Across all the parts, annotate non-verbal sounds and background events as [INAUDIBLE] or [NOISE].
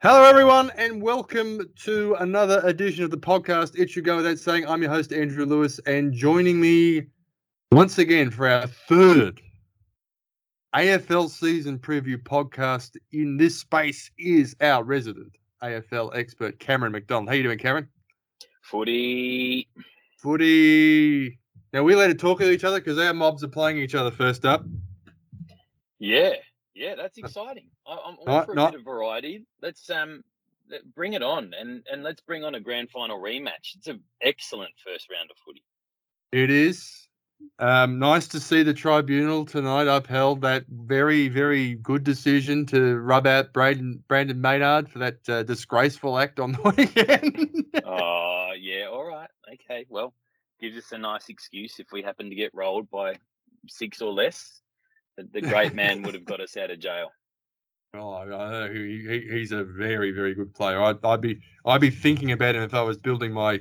Hello, everyone, and welcome to another edition of the podcast. It should go without saying. I'm your host, Andrew Lewis, and joining me once again for our third AFL season preview podcast in this space is our resident AFL expert, Cameron McDonald. How you doing, Cameron? Footy. Footy. Now, we let it talk to each other because our mobs are playing each other first up. Yeah, yeah, that's exciting. I, I'm all Not- for a not- bit of variety. Let's um, bring it on, and and let's bring on a grand final rematch. It's an excellent first round of footy. It is. Um, nice to see the tribunal tonight upheld that very, very good decision to rub out Brayden, Brandon Maynard for that uh, disgraceful act on [LAUGHS] the weekend. Oh yeah, all right, okay. Well, gives us a nice excuse if we happen to get rolled by six or less. The, great man would have got us out of jail. [LAUGHS] oh, I know. He, he, he's a very, very good player. I'd, I'd be, I'd be thinking about him if I was building my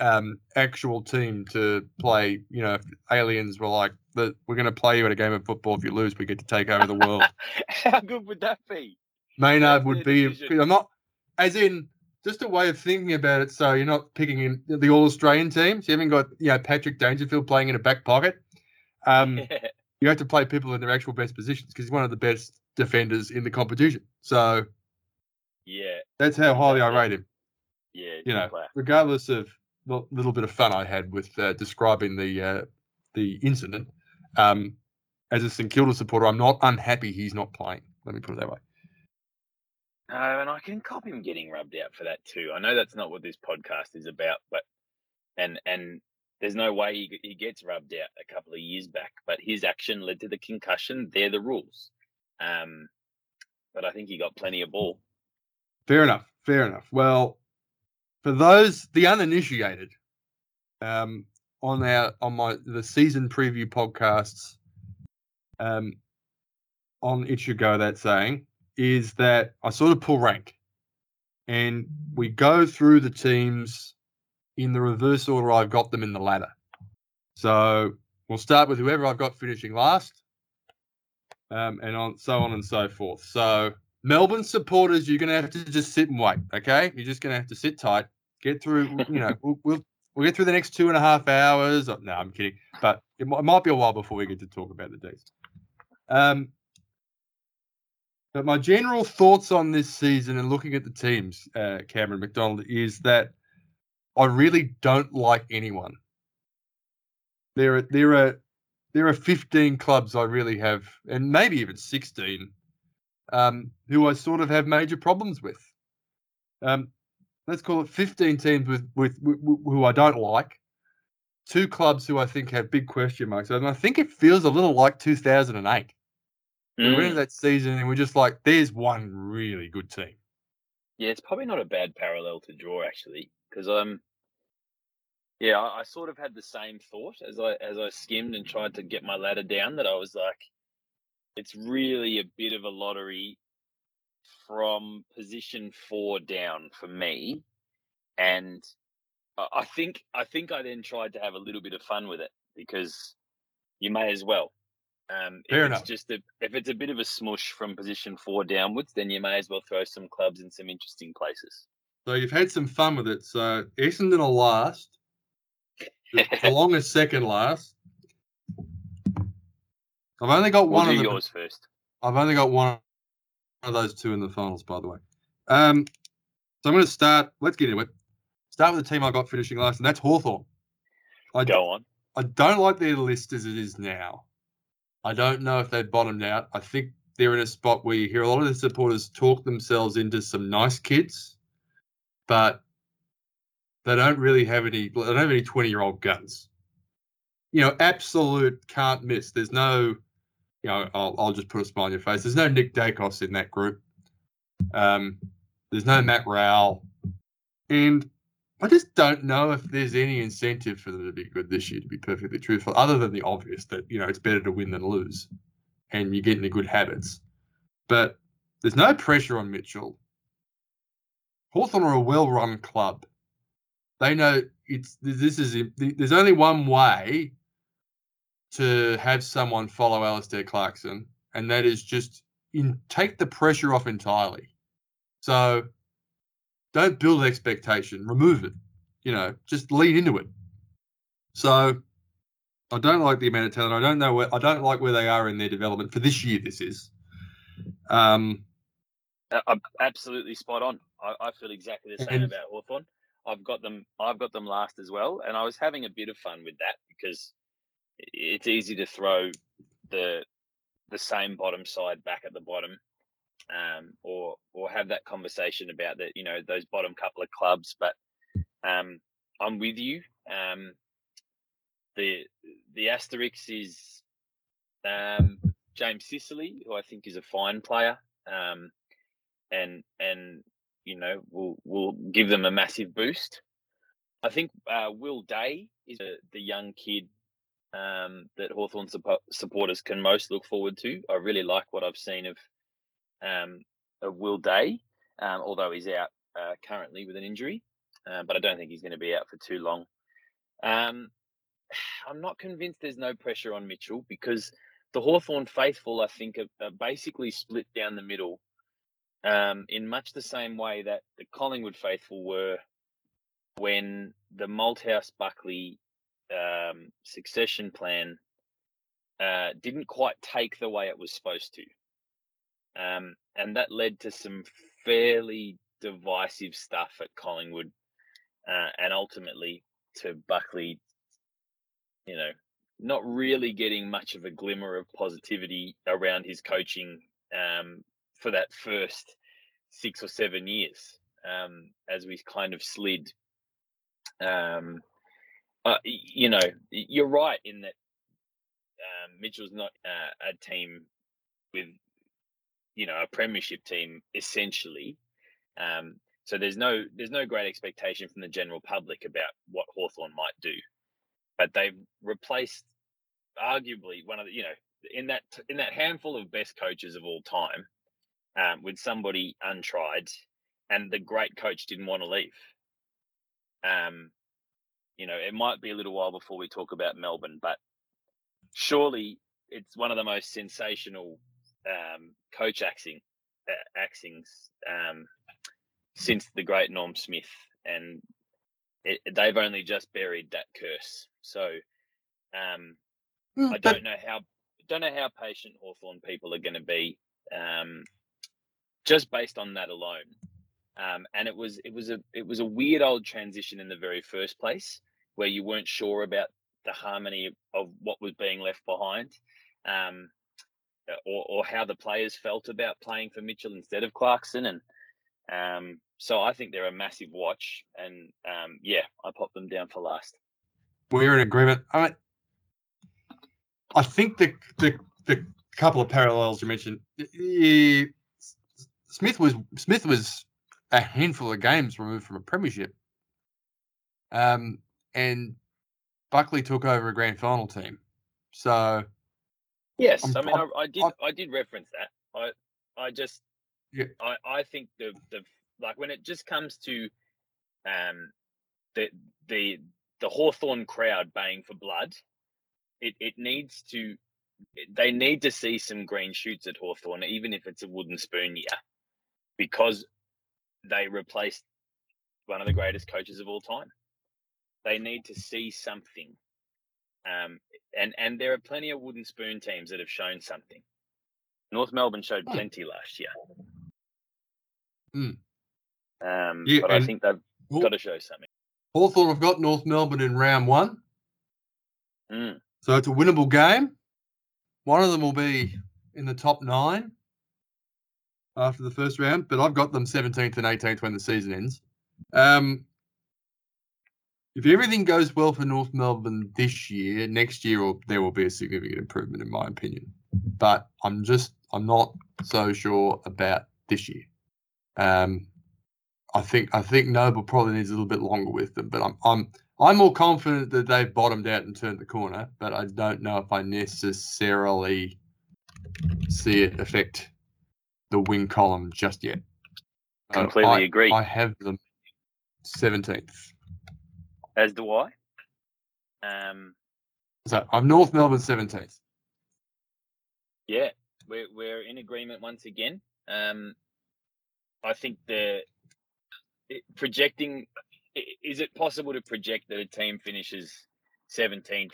um, actual team to play. You know, if aliens were like, "We're going to play you at a game of football. If you lose, we get to take over the world." [LAUGHS] How good would that be? Maynard That's would be. decision. I'm not, as in, just a way of thinking about it. So you're not picking in the All Australian teams. You haven't got, you know, Patrick Dangerfield playing in a back pocket. Um, [LAUGHS] you have to play people in their actual best positions because he's one of the best defenders in the competition. So yeah, that's how highly I rate him. yeah. You know, player. regardless of the little bit of fun I had with uh, describing the uh, the incident. Um, as a St Kilda supporter, I'm not unhappy he's not playing. Let me put it that way. No, and I can cop him getting rubbed out for that too. I know that's not what this podcast is about, but and and there's no way he, he gets rubbed out a couple of years back, but his action led to the concussion. They're the rules. Um, but I think he got plenty of ball. Fair enough. Fair enough. Well, for those the uninitiated, um, on our on my the season preview podcasts, um, on it should go that saying is that I sort of pull rank, and we go through the teams in the reverse order I've got them in the ladder. So we'll start with whoever I've got finishing last, um, and on so on and so forth. So Melbourne supporters, you're going to have to just sit and wait. Okay, you're just going to have to sit tight, get through. You know, we'll, we'll we'll get through the next two and a half hours. No, I'm kidding, but it, mi- it might be a while before we get to talk about the D's. Um, but my general thoughts on this season and looking at the teams, uh, Cameron McDonald, is that I really don't like anyone. There are there are there are 15 clubs I really have, and maybe even 16 um, who I sort of have major problems with. Um, let's call it 15 teams with, with, with who I don't like, two clubs who I think have big question marks, and I think it feels a little like 2008. We went into Mm. that season and we're just like, there's one really good team. Yeah, it's probably not a bad parallel to draw actually, because um, yeah, I, I sort of had the same thought as I as I skimmed and tried to get my ladder down. That I was like, it's really a bit of a lottery from position four down for me, and I think I think I then tried to have a little bit of fun with it because you may as well. Um, if Fair it's enough. just a if it's a bit of a smush from position four downwards, then you may as well throw some clubs in some interesting places. So you've had some fun with it. So Essendon are last. Geelong [LAUGHS] is second last. I've only got We'll one of yours first. I've only got one of those two in the finals, by the way. Um, so I'm going to start. Let's get into it. Start with the team I got finishing last, and that's Hawthorn. I, Go on. I don't like their list as it is now. I don't know if they've bottomed out. I think they're in a spot where you hear a lot of the supporters talk themselves into some nice kids, but they don't really have any. They don't have any twenty-year-old guns. You know, absolute can't miss. There's no, you know, I'll, I'll just put a smile on your face. There's no Nick Daicos in that group. Um, there's no Matt Rowell, and I just don't know if there's any incentive for them to be good this year. To be perfectly truthful, other than the obvious that you know it's better to win than lose, and you get into good habits. But there's no pressure on Mitchell. Hawthorn are a well-run club. They know it's this is there's only one way to have someone follow Alastair Clarkson, and that is just in take the pressure off entirely. So don't build expectation, remove it. You know, just lean into it. So I don't like the amount of talent. I don't know where I don't like where they are in their development for this year. This is. Um, Uh, I'm absolutely spot on. I, I feel exactly the same And- about Hawthorn. I've got them. I've got them last as well, and I was having a bit of fun with that because it's easy to throw the the same bottom side back at the bottom, um, or or have that conversation about that. You know those bottom couple of clubs, but um, I'm with you. Um, the the asterisk is um, James Sicily, who I think is a fine player, um, and and you know will will give them a massive boost. I think uh, Will Day is the, young kid um, that Hawthorn suppo- supporters can most look forward to. I really like what I've seen of um, Will Day, um, although he's out uh, currently with an injury, uh, but I don't think he's going to be out for too long. Um, [SIGHS] I'm not convinced there's no pressure on Mitchell because the Hawthorn faithful, I think, are, are basically split down the middle um, in much the same way that the Collingwood faithful were when the Malthouse Buckley um, succession plan uh, didn't quite take the way it was supposed to. Um, and that led to some fairly divisive stuff at Collingwood uh, and ultimately to Buckley, you know, not really getting much of a glimmer of positivity around his coaching um, for that first six or seven years um, as we kind of slid. Um, uh, you know, you're right in that um, Mitchell's not uh, a team with, you know, a premiership team essentially. Um, so there's no there's no great expectation from the general public about what Hawthorn might do, but they've replaced arguably one of the you know in that in that handful of best coaches of all time um, with somebody untried, and the great coach didn't want to leave. Um, you know, it might be a little while before we talk about Melbourne, but surely it's one of the most sensational um, coach axing uh, axings um, since the great Norm Smith, and it, they've only just buried that curse. So um, mm, I don't know how don't know how patient Hawthorn people are going to be, um, just based on that alone. Um, and it was it was a it was a weird old transition in the very first place, where you weren't sure about the harmony of what was being left behind, um, or or how the players felt about playing for Mitchell instead of Clarkson, and um, so I think they're a massive watch, and um, yeah, I popped them down for last. we're in agreement. I I think the the the couple of parallels you mentioned, eh, Smith was Smith was a handful of games removed from a premiership, um, and Buckley took over a grand final team. So Yes, I'm- I mean, I, I did, I'm- I did reference that. I, I just, Yeah. I, I think the, the, like when it just comes to, um, the, the, the Hawthorn crowd baying for blood, it, it needs to, they need to see some green shoots at Hawthorn, even if it's a wooden spoon year, because they replaced one of the greatest coaches of all time. They need to see something. Um, and and there are plenty of wooden spoon teams that have shown something. North Melbourne showed Hmm. plenty last year. Hmm. Um, Yeah, but I think they've got to show something. Hawthorn have got North Melbourne in round one, Mm. so it's a winnable game. One of them will be in the top nine after the first round, but I've got them 17th and 18th when the season ends. Um, if everything goes well for North Melbourne this year, next year there will be a significant improvement, in my opinion. But I'm just I'm not so sure about this year. Um, I think I think Noble probably needs a little bit longer with them, but I'm I'm I'm more confident that they've bottomed out and turned the corner. But I don't know if I necessarily see it affect the win column just yet. So Completely I- agree. I have them 17th. As do I. Um, So I'm North Melbourne 17th. yeah, we're we're in agreement once again. Um, I think the projecting is it possible to project that a team finishes 17th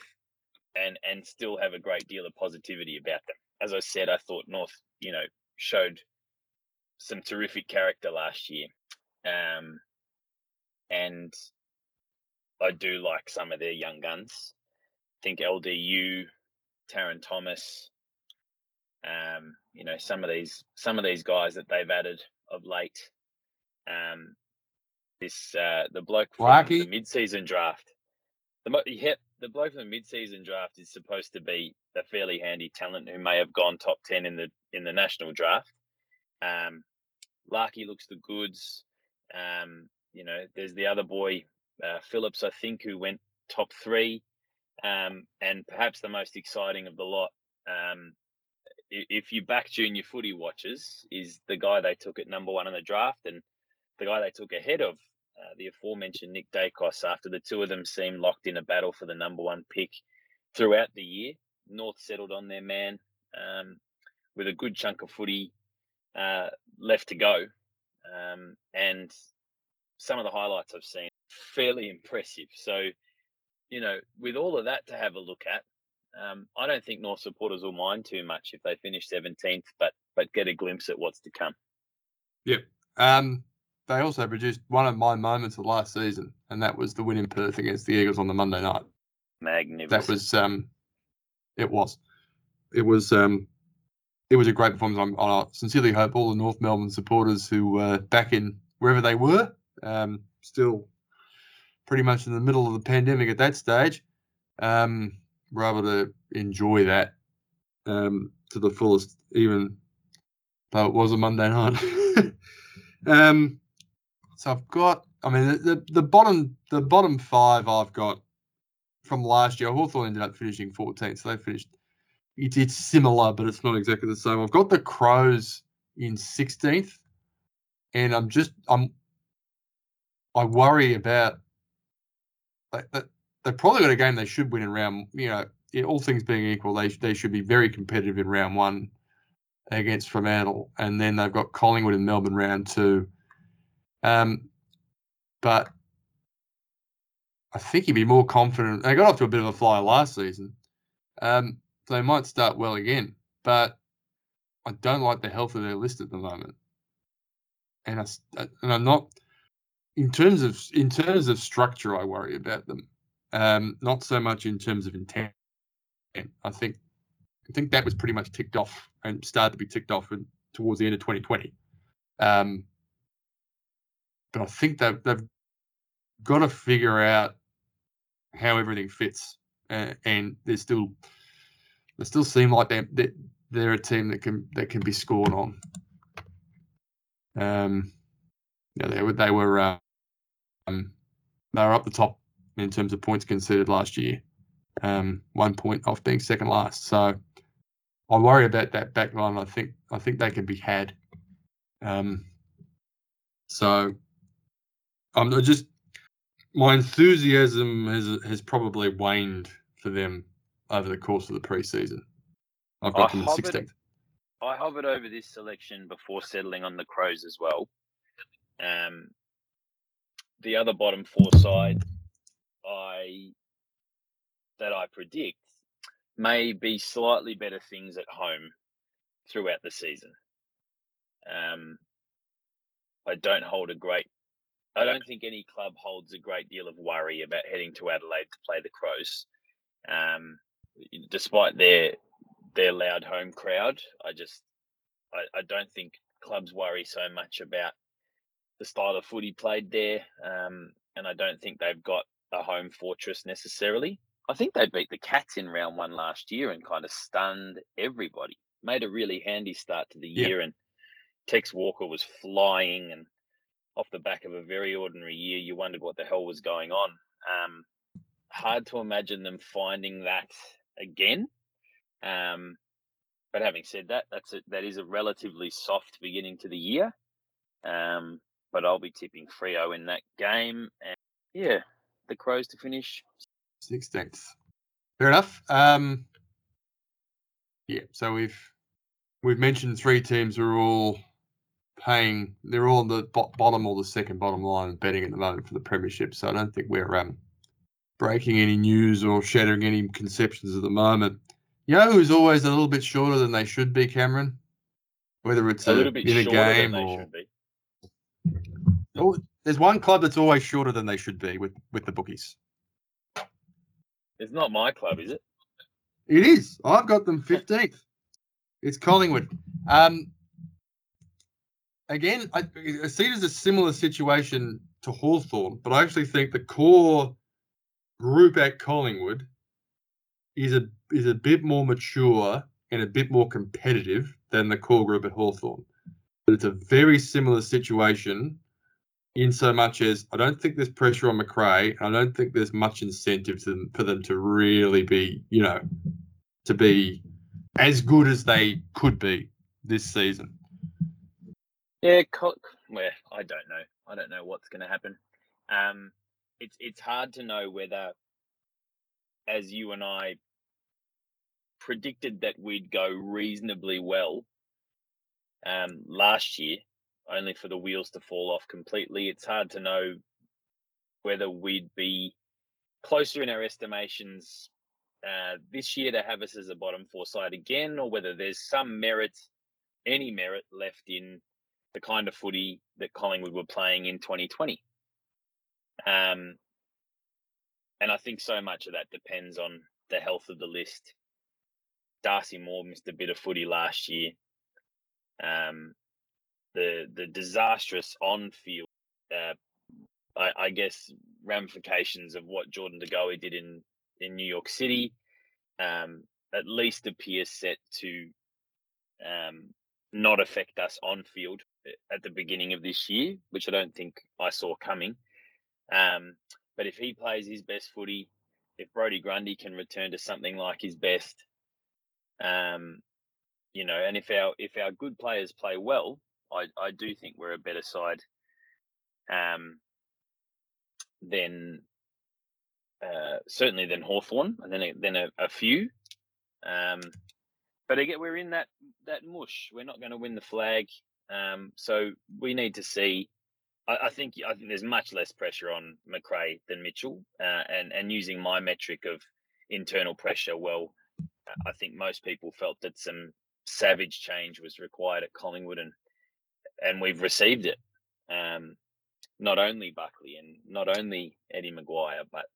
and and still have a great deal of positivity about them as i said i thought north you know showed some terrific character last year um and i do like some of their young guns i think ldu Tarryn Thomas um you know some of these some of these guys that they've added of late um this uh, the bloke from the mid-season draft. The yep, the bloke from the mid-season draft is supposed to be a fairly handy talent who may have gone top ten in the in the national draft. Um, Larkey looks the goods. Um, you know, there's the other boy, uh, Phillips, I think, who went top three. Um, and perhaps the most exciting of the lot, um, if you back junior footy watchers, is the guy they took at number one in the draft and the guy they took ahead of uh, the aforementioned Nick Daicos after the two of them seemed locked in a battle for the number one pick throughout the year. North settled on their man um, with a good chunk of footy uh, left to go. Um, and some of the highlights I've seen fairly impressive. So, you know, with all of that to have a look at, um, I don't think North supporters will mind too much if they finish 17th, but but get a glimpse at what's to come. Yep. Um, they also produced one of my moments of last season, and that was the win in Perth against the Eagles on the Monday night. Magnificent. That was um, it was, it was um, it was a great performance. I'm, I sincerely hope all the North Melbourne supporters who were back in wherever they were, um, still pretty much in the middle of the pandemic at that stage, um, were able to enjoy that um, to the fullest, even though it was a Monday night. [LAUGHS] um, so I've got, I mean, the, the, the bottom the bottom five I've got from last year. Hawthorn ended up finishing 14th, so they finished. It's, it's similar, but it's not exactly the same. I've got the Crows in 16th, and I'm just I'm I worry about They've probably got a game they should win in round. You know, all things being equal, they they should be very competitive in round one against Fremantle, and then they've got Collingwood in Melbourne round two. Um, but I think he'd be more confident. They got off to a bit of a flyer last season. Um, so they might start well again. But I don't like the health of their list at the moment. And I, and I'm not in terms of in terms of structure. I worry about them, um, not so much in terms of intent. I think I think that was pretty much ticked off and started to be ticked off in, towards the end of 2020. Um, but I think they've, they've got to figure out how everything fits, uh, and they still they still seem like they're, they're a team that can that can be scored on. Um, yeah, they were they were uh, um, they were up the top in terms of points conceded last year. Um, one point off being second last. So I worry about that back line. I think I think they can be had. Um, so I'm just my enthusiasm has has probably waned for them over the course of the preseason. I've got I them in 16th. I hovered over this selection before settling on the Crows as well. Um, the other bottom four side, I that I predict may be slightly better things at home throughout the season. Um, I don't hold a great I don't think any club holds a great deal of worry about heading to Adelaide to play the Crows. Um, despite their their loud home crowd, I just I, I, don't think clubs worry so much about the style of footy played there, um, and I don't think they've got a home fortress necessarily. I think they beat the Cats in round one last year and kind of stunned everybody. Made a really handy start to the year, yeah. and Tex Walker was flying, and off the back of a very ordinary year, you wondered what the hell was going on. Um, hard to imagine them finding that again. Um, but having said that, that's a, that is a relatively soft beginning to the year. Um, but I'll be tipping Freo in that game, and yeah, the Crows to finish sixteenth. Fair enough. Um, yeah, so we've we've mentioned three teams are all paying. They're all the bottom or the second bottom line of betting at the moment for the premiership. So I don't think we're um, breaking any news or shattering any conceptions at the moment. You know who's always a little bit shorter than they should be, Cameron? Whether it's a a, little bit in a game than they or. Oh, there's one club that's always shorter than they should be with with the bookies. It's not my club, is it? It is. I've got them 15th. It's Collingwood. Um, again, I, I see it as a similar situation to Hawthorn, but I actually think the core group at Collingwood is a is a bit more mature and a bit more competitive than the core group at Hawthorn. But it's a very similar situation in so much as I don't think there's pressure on McRae. I don't think there's much incentive them, for them to really be, you know, to be as good as they could be this season. Yeah, well, I don't know. I don't know what's going to happen. Um, it's it's hard to know whether, as you and I predicted that we'd go reasonably well um, last year, only for the wheels to fall off completely. It's hard to know whether we'd be closer in our estimations uh, this year to have us as a bottom four side again, or whether there's some merit, any merit left in the kind of footy that Collingwood were playing in 2020. Um, and I think so much of that depends on the health of the list. Darcy Moore missed a bit of footy last year. Um, the the disastrous on field, uh, I, I, guess, ramifications of what Jordan De Goey did in in New York City, um, at least appears set to um, not affect us on field uh, at the beginning of this year, which I don't think I saw coming. Um, but if he plays his best footy, if Brodie Grundy can return to something like his best, um, you know, and if our if our good players play well, I, I do think we're a better side um, than uh, certainly than Hawthorn and then a, then a, a few. Um, but again, we're in that that mush. We're not going to win the flag, um, so we need to see. I, I, think I think there's much less pressure on McRae than Mitchell, uh, and and using my metric of internal pressure. Well, I think most people felt that some savage change was required at Collingwood, and and we've received it. Um, not only Buckley and not only Eddie McGuire, but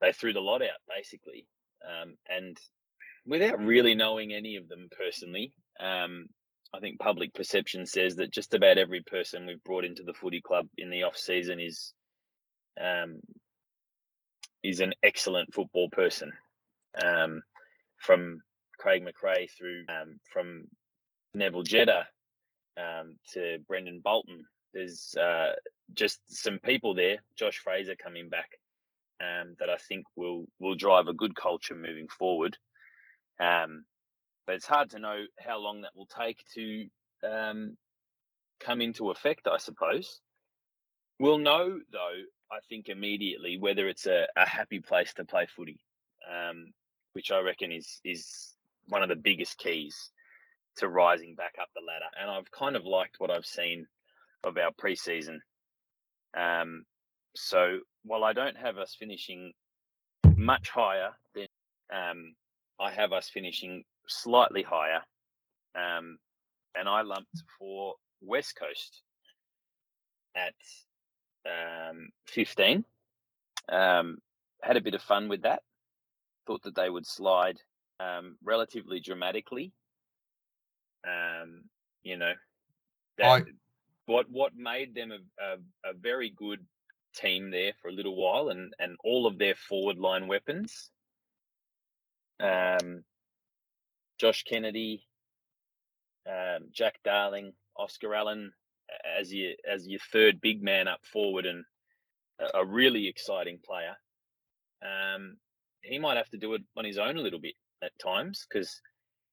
they threw the lot out basically. Um, and without really knowing any of them personally, um, I think public perception says that just about every person we've brought into the footy club in the off season is um, is an excellent football person. Um, from Craig McRae through um, from Neville Jetta um, to Brendon Bolton. There's uh, just some people there. Josh Fraser coming back um, that I think will will drive a good culture moving forward. Um, but it's hard to know how long that will take to um, come into effect. I suppose we'll know though. I think immediately whether it's a, a happy place to play footy, um, which I reckon is is one of the biggest keys to rising back up the ladder. And I've kind of liked what I've seen of our preseason. Um, so while I don't have us finishing much higher than um, I have us finishing slightly higher, um, and I lumped for West Coast at um, 15. Um, had a bit of fun with that. Thought that they would slide um, relatively dramatically um, you know, that, I, what what made them a, a, a, very good team there for a little while, and and all of their forward line weapons, um, Josh Kennedy, um, Jack Darling, Oscar Allen as your as your third big man up forward, and a, a really exciting player. Um, he might have to do it on his own a little bit at times because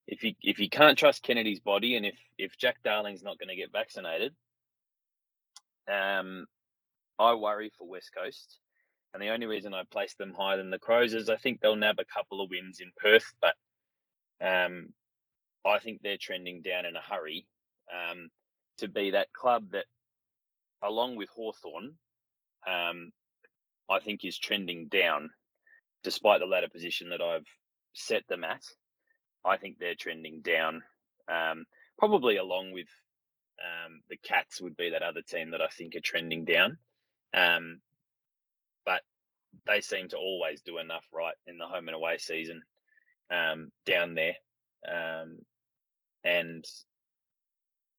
if you if you can't trust Kennedy's body, and if if Jack Darling's not going to get vaccinated, um, I worry for West Coast. And the only reason I place them higher than the Crows is I think they'll nab a couple of wins in Perth, but um, I think they're trending down in a hurry. Um, to be that club that, along with Hawthorn, um, I think is trending down, despite the ladder position that I've set them at. I think they're trending down, um, probably along with um, the Cats would be that other team that I think are trending down. Um, but they seem to always do enough right in the home and away season um, down there. Um, and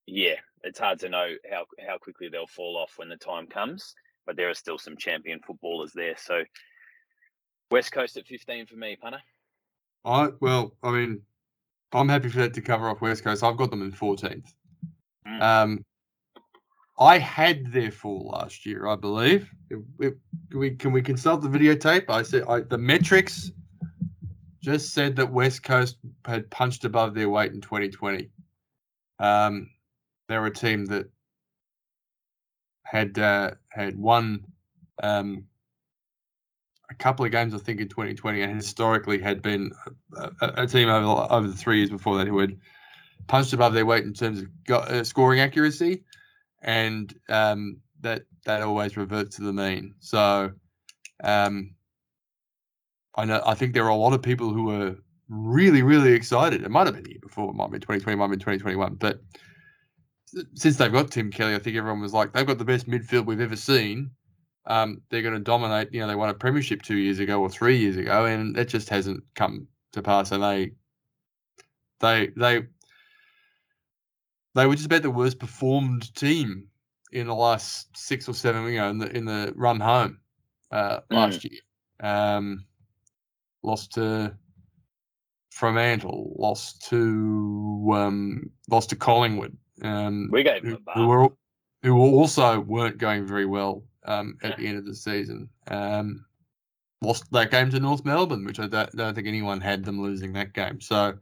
yeah, it's hard to know how, how quickly they'll fall off when the time comes, but there are still some champion footballers there. So West Coast at 15 for me, punter. I well, I mean, I'm happy for that to cover off West Coast. I've got them in 14th. Mm. Um, I had their fall last year, I believe. It, it, can we can we consult the videotape? I said I, the metrics just said that West Coast had punched above their weight in 2020. Um, they're a team that had uh, had one um, a couple of games, I think, in 2020, and historically had been a, a, team over over the three years before that who had punched above their weight in terms of uh, scoring accuracy, and um, that that always reverts to the mean. So, um, I know I think there are a lot of people who were really really excited. It might have been the year before, it might been 2020, might been 2021, but since they've got Tim Kelly, I think everyone was like, they've got the best midfield we've ever seen. Um, they're going to dominate. You know, they won a premiership two years ago or three years ago, and that just hasn't come to pass. And they, they, they, they were just about the worst performed team in the last six or seven, you know, in the in the run home uh, last year. Um, lost to Fremantle, lost to um, lost to Collingwood. Um, We gave them who, a bar. who were who also weren't going very well um, at the end of the season. Um, lost that game to North Melbourne, which I don't, don't think anyone had them losing that game. So,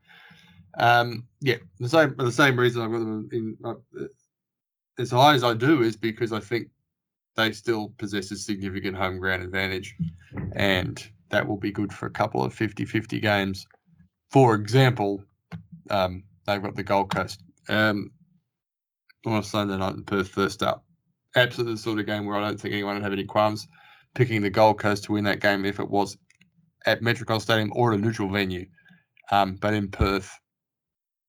um, yeah, the same the same reason I've got them in uh, as high as I do is because I think they still possess a significant home ground advantage, and that will be good for a couple of 50-50 games. For example, um, they've got the Gold Coast. Um, on Sunday night in Perth first up. Absolutely the sort of game where I don't think anyone would have any qualms picking the Gold Coast to win that game if it was at Metricon Stadium or a neutral venue. Um, but in Perth,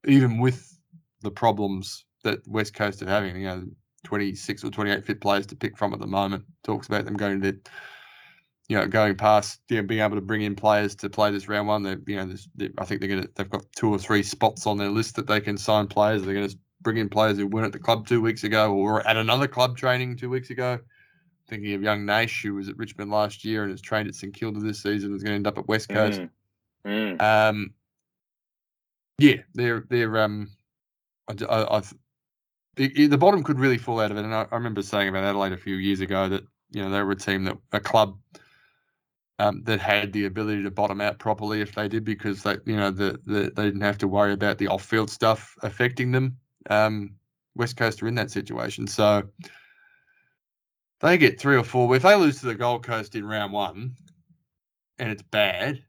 even with the problems that West Coast are having, you know, 26 or 28 fit players to pick from at the moment, talks about them going to, you know, going past, you know, being able to bring in players to play this round one. They, you know, they, I think they're going to, they've got two or three spots on their list that they can sign players. They're going to bring in players who weren't at the club two weeks ago or at another club training two weeks ago. Thinking of young Nash, who was at Richmond last year and has trained at St Kilda this season, is going to end up at West Coast. Mm. Mm. Um, yeah, they're they're um, I, I, the, the bottom could really fall out of it, and I, I remember saying about Adelaide a few years ago that you know they were a team that a club um, that had the ability to bottom out properly if they did, because they you know the, the they didn't have to worry about the off field stuff affecting them. Um, West Coast are in that situation, so they get three or four. If they lose to the Gold Coast in round one, and it's bad,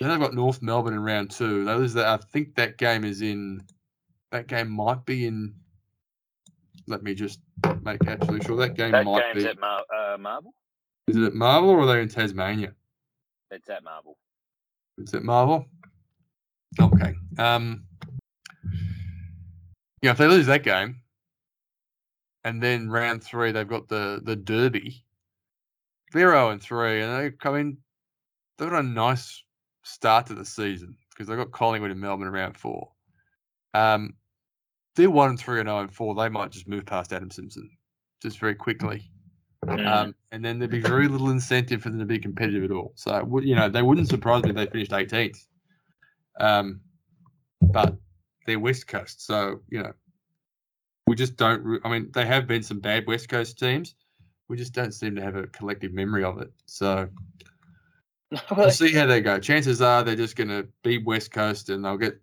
then they've got North Melbourne in round two. They lose that. I think that game is in. That game might be in. Let me just make absolutely sure that game That might game's be. at Mar- uh, Marble. Is it at Marvel or are they in Tasmania? It's at Marble. Is it Marvel? Okay. Um. Yeah, if they lose that game, and then round three they've got the the Derby. They're zero and three, and they come in. They've got a nice start to the season because they've got Collingwood and Melbourne around four. Um, they're one and three and zero and four. They might just move past Adam Simpson just very quickly. Mm. Um, and then there'd be very little incentive for them to be competitive at all. So, you know, they wouldn't surprise me if they finished 18th. Um, but they're West Coast, so you know, we just don't. I mean, they have been some bad West Coast teams. We just don't seem to have a collective memory of it. So [LAUGHS] we'll see how they go. Chances are they're just going to be West Coast, and they'll get,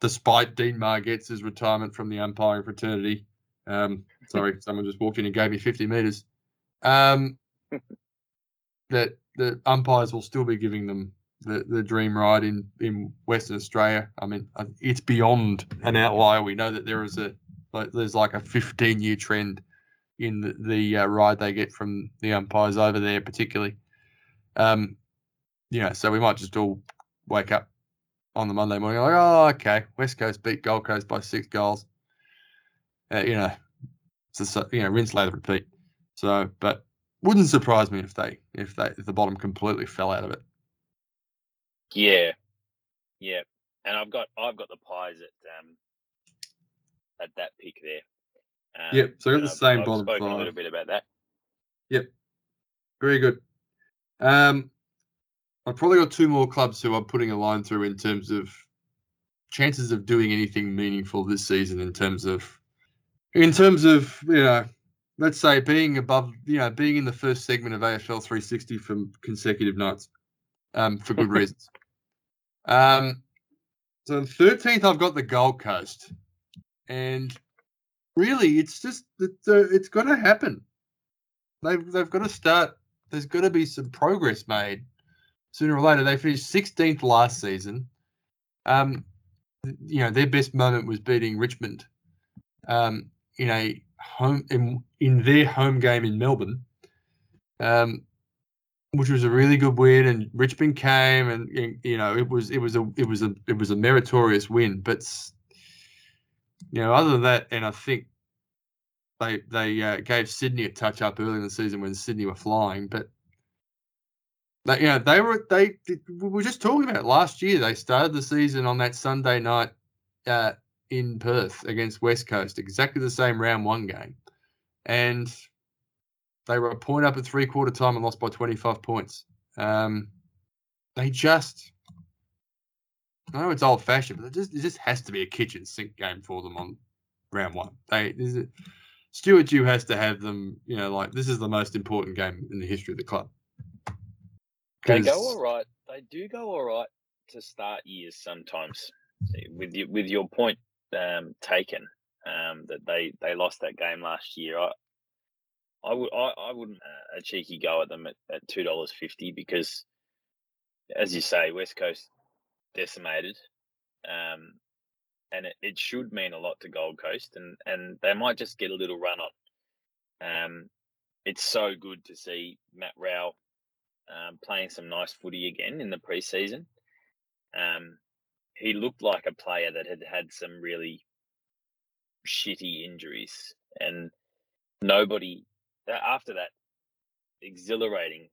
despite Dean Margetts his retirement from the umpiring fraternity. Um, [LAUGHS] sorry, someone just walked in and gave me 50 meters. Um, [LAUGHS] that the umpires will still be giving them the, the dream ride in, in Western Australia. I mean, uh, it's beyond an outlier. We know that there is a Like there's like a 15 year trend in the, the uh, ride they get from the umpires over there, particularly. Um, yeah, so we might just all wake up on the Monday morning like, oh, okay, West Coast beat Gold Coast by six goals. Uh, you know, a, you know rinse, lather, repeat. So, but wouldn't surprise me if they if they if the bottom completely fell out of it. Yeah, yeah, and I've got I've got the pies at um at that pick there. Um, yep, so I got the same I've bottom spoken five. a little bit about that. Yep, very good. Um, I've probably got two more clubs who I'm putting a line through in terms of chances of doing anything meaningful this season. In terms of, in terms of you know, let's say being above, you know, being in the first segment of AFL 360 from consecutive nights, um, for good [LAUGHS] reasons. Um, so 13th, I've got the Gold Coast, and really, it's just it's, uh, it's got to happen. They've they've got to start. There's got to be some progress made sooner or later. They finished 16th last season. Um, you know, their best moment was beating Richmond um, in a home in, in their home game in Melbourne, um, which was a really good win. And Richmond came, and, you know, it was it was a it was a it was a meritorious win. But you know, other than that, and I think they they uh, gave Sydney a touch up early in the season when Sydney were flying, but they, you know, they were they we were just talking about last year. They started the season on that Sunday night uh, in Perth against West Coast, exactly the same round one game, and they were a point up at three quarter time and lost by twenty five points. Um, they just, I know it's old fashioned, but it just it just has to be a kitchen sink game for them on round one. They is Stuart Dew has to have them. You know, like this is the most important game in the history of the club. They go all right. They do go all right to start years sometimes. With your, with your point um, taken um, that they, they lost that game last year, I I would I, I wouldn't uh, a cheeky go at them at, at two dollars fifty because, as you say, West Coast decimated, um, and it, it should mean a lot to Gold Coast, and and they might just get a little run on. Um, it's so good to see Matt Rowell um, playing some nice footy again in the preseason. Um, he looked like a player that had had some really shitty injuries, and nobody after that exhilarating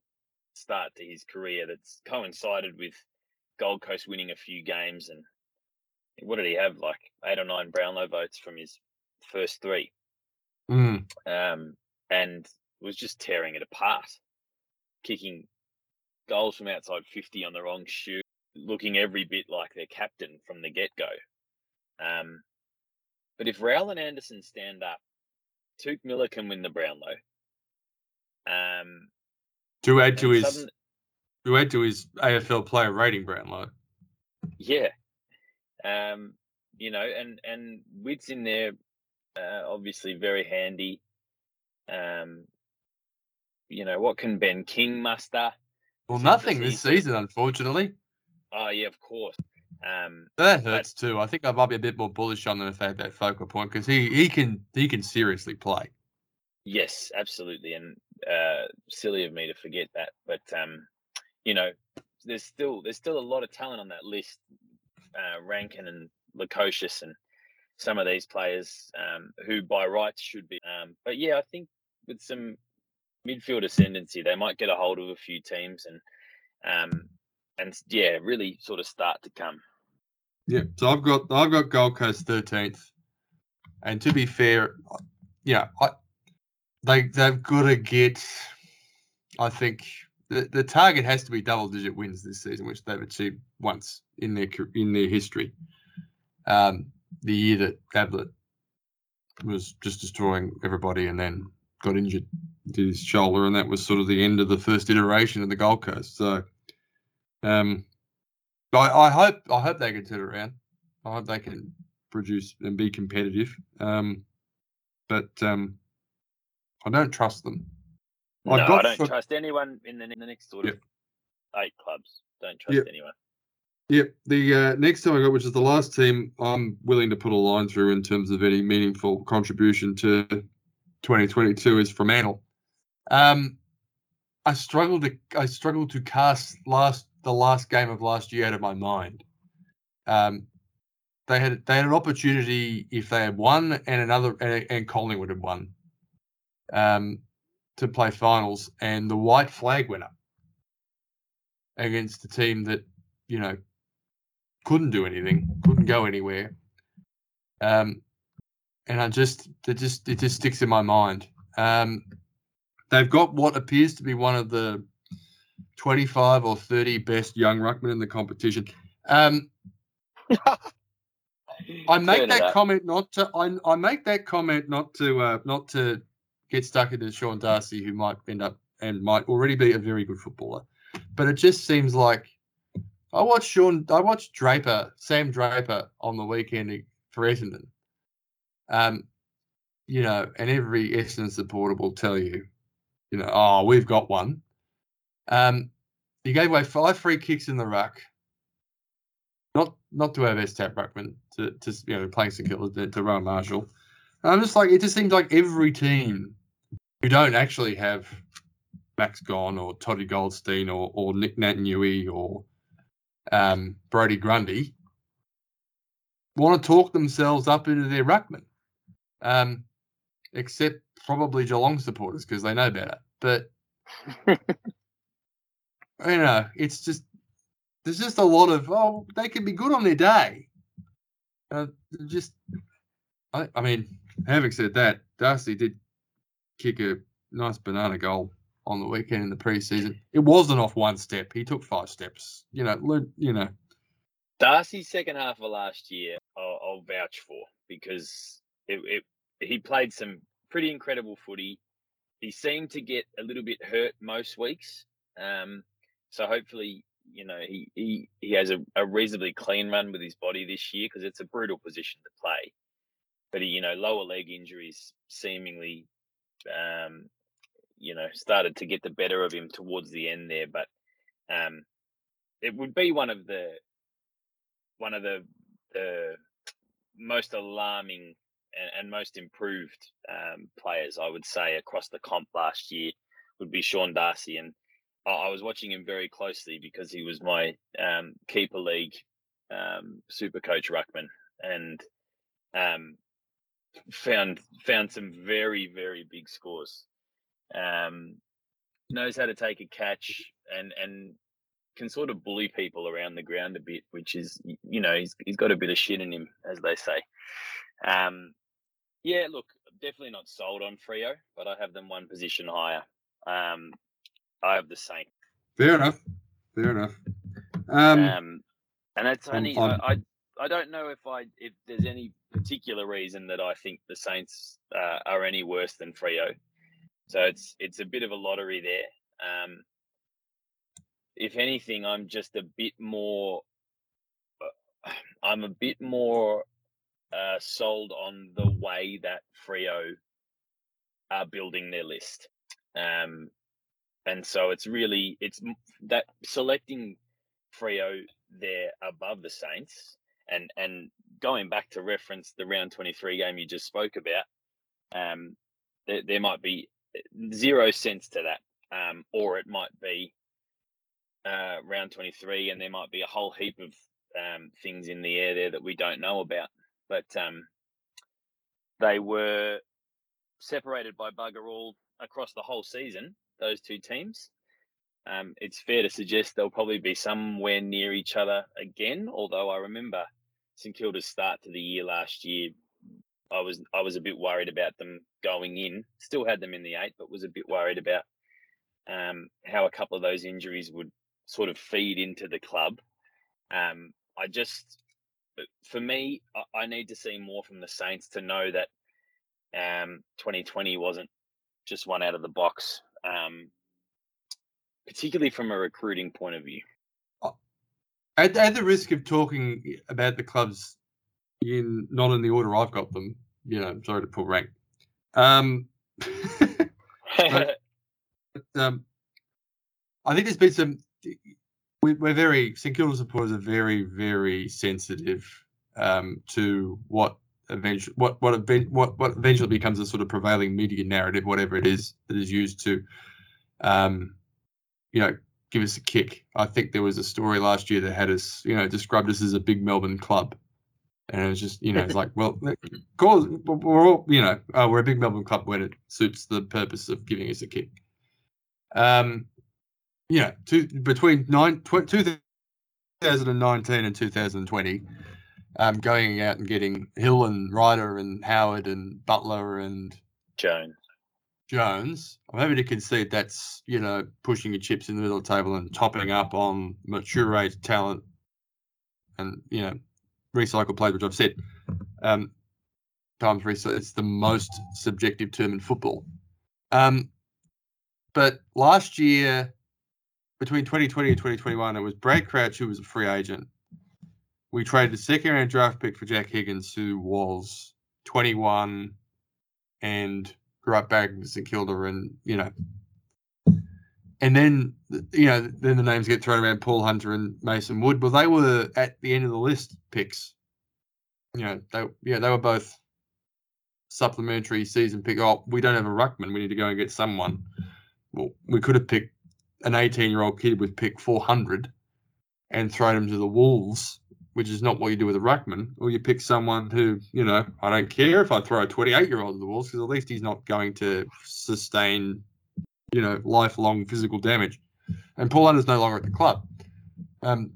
start to his career that's coincided with Gold Coast winning a few games and what did he have like eight or nine Brownlow votes from his first three, mm. um, and was just tearing it apart, kicking goals from outside 50 on the wrong shoe, looking every bit like their captain from the get go. Um, but if Rowell and Anderson stand up, Touk Miller can win the Brownlow. Um, to add to his sudden, to add to his AFL player rating, Brownlow. Yeah, um, you know, and and Witt's in there, uh, obviously very handy. Um, you know, what can Ben King muster? Well, nothing this season, unfortunately. Oh yeah, of course. Um, that hurts but, too. I think I might be a bit more bullish on them if they had that focal point because he he can he can seriously play. Yes, absolutely, and uh, silly of me to forget that. But um, you know, there's still there's still a lot of talent on that list. Uh, Rankine and Lukosius and some of these players um, who by rights should be. Um, but yeah, I think with some midfield ascendancy, they might get a hold of a few teams and um, and yeah, really sort of start to come. Yeah, so I've got I've got Gold Coast thirteenth, and to be fair, yeah, I, they they've got to get. I think the, the target has to be double digit wins this season, which they've achieved once in their in their history. Um, the year that Ablett was just destroying everybody, and then got injured to his shoulder, and that was sort of the end of the first iteration of the Gold Coast. So, um, I, I hope I hope they can turn around. I hope they can produce and be competitive. Um, but um, I don't trust them. No, I don't trust anyone in the, in the next sort of eight clubs. Don't trust anyone. Yep. The uh, next team I got, which is the last team I'm willing to put a line through in terms of any meaningful contribution to 2022, is Fremantle. Um, I struggled to I struggled to cast last the last game of last year out of my mind. Um, they had they had an opportunity if they had won and another and, and Collingwood had won um, to play finals, and the white flag went up against a team that you know couldn't do anything, couldn't go anywhere. Um, and I just it just it just sticks in my mind. Um, they've got what appears to be one of the 25 or 30 best young ruckmen in the competition. Um, [LAUGHS] I make that, that, comment not to. I, I make that comment not to uh, not to get stuck into Sean Darcy, who might end up and might already be a very good footballer, but it just seems like I watched Sean. I watched Draper, Sam Draper, on the weekend for Essendon. Um, you know, and every Essendon supporter will tell you, you know, oh, we've got one. Um, he gave away five free kicks in the ruck not not to our best tap ruckman, to, to you know playing St Kilda to, to Rowan Marshall. And I'm just like it just seems like every team who don't actually have Max Gawn or Toddy Goldstein or or Nick Naitanui or um, Brodie Grundy want to talk themselves up into their ruckman. Um, except probably Geelong supporters because they know better. But [LAUGHS] you know, it's just there's just a lot of oh they can be good on their day. Uh, just I, I mean, having said that, Darcy did kick a nice banana goal on the weekend in the preseason. It wasn't off one step. He took five steps. You know, you know. Darcy's second half of last year, I'll, I'll vouch for because it, it, he played some pretty incredible footy. He seemed to get a little bit hurt most weeks. Um, so hopefully you know he he, he has a, a reasonably clean run with his body this year because it's a brutal position to play. But he, you know, lower leg injuries seemingly, um, you know, started to get the better of him towards the end there. But um, it would be one of the one of the the most alarming and, and most improved um, players, I would say, across the comp last year would be Sean Darcy. And I was watching him very closely because he was my um, keeper league um, super coach ruckman, and um, found found some very very big scores. Um, knows how to take a catch and and can sort of bully people around the ground a bit, which is you know he's he's got a bit of shit in him, as they say. Um, yeah, look, definitely not sold on Freo, but I have them one position higher. Um, I have the same. Fair enough. Fair enough. Um, um and it's only I, I, I don't know if I if there's any particular reason that I think the Saints uh, are any worse than Freo. So it's it's a bit of a lottery there. Um, if anything, I'm just a bit more. Uh, I'm a bit more uh, sold on the way that Freo are building their list. Um, and so it's really it's that selecting Freo there above the Saints and and going back to reference the round 23 game you just spoke about um there, there might be eh, zero sense to that um or it might be uh round 23 and there might be a whole heap of um things in the air there that we don't know about but um they were separated by bugger all across the whole season those two teams. Um, it's fair to suggest they'll probably be somewhere near each other again. Although I remember St Kilda's start to the year last year, I was I was a bit worried about them going in. Still had them in the eight, but was a bit worried about um, how a couple of those injuries would sort of feed into the club. Um, I just, for me, I, I, need to see more from the Saints to know that um, 2020 wasn't just one out of the box um, particularly from a recruiting point of view. At, at the risk of talking about the clubs in not in the order I've got them, you know, sorry to pull rank. Um, [LAUGHS] but, [LAUGHS] um, I think there's been some we, we're very St Kilda supporters are very very sensitive um, to what eventually what what what what eventually becomes a sort of prevailing media narrative, whatever it is that is used to, um, you know, give us a kick. I think there was a story last year that had us, you know, described us as a big Melbourne club. And it was just, you know, it's like, well, cause we're all, you know, oh, we're a big Melbourne club when it suits the purpose of giving us a kick. Um, you know, two, between nine, tw- 2019 and 2020, um, going out and getting Hill and Ryder and Howard and Butler and Jones. Jones, I'm happy to concede that's you know pushing your chips in the middle of the table and topping up on mature age talent and you know recycle players, which I've said um, times recycle. It's the most subjective term in football. Um, but last year, between 2020 and 2021, it was Brad Crouch who was a free agent. We traded a second round draft pick for Jack Higgins, who was 21 and up back in St Kilda, and you know, and then you know, then the names get thrown around Paul Hunter and Mason Wood. Well, they were at the end of the list picks. You know, they yeah they were both supplementary season pick. Oh, we don't have a ruckman. We need to go and get someone. Well, we could have picked an 18 year old kid with pick 400 and thrown him to the wolves which is not what you do with a ruckman, or you pick someone who, you know, I don't care if I throw a 28 year old at the walls because at least he's not going to sustain, you know, lifelong physical damage. And Paul Hunter's no longer at the club. Um,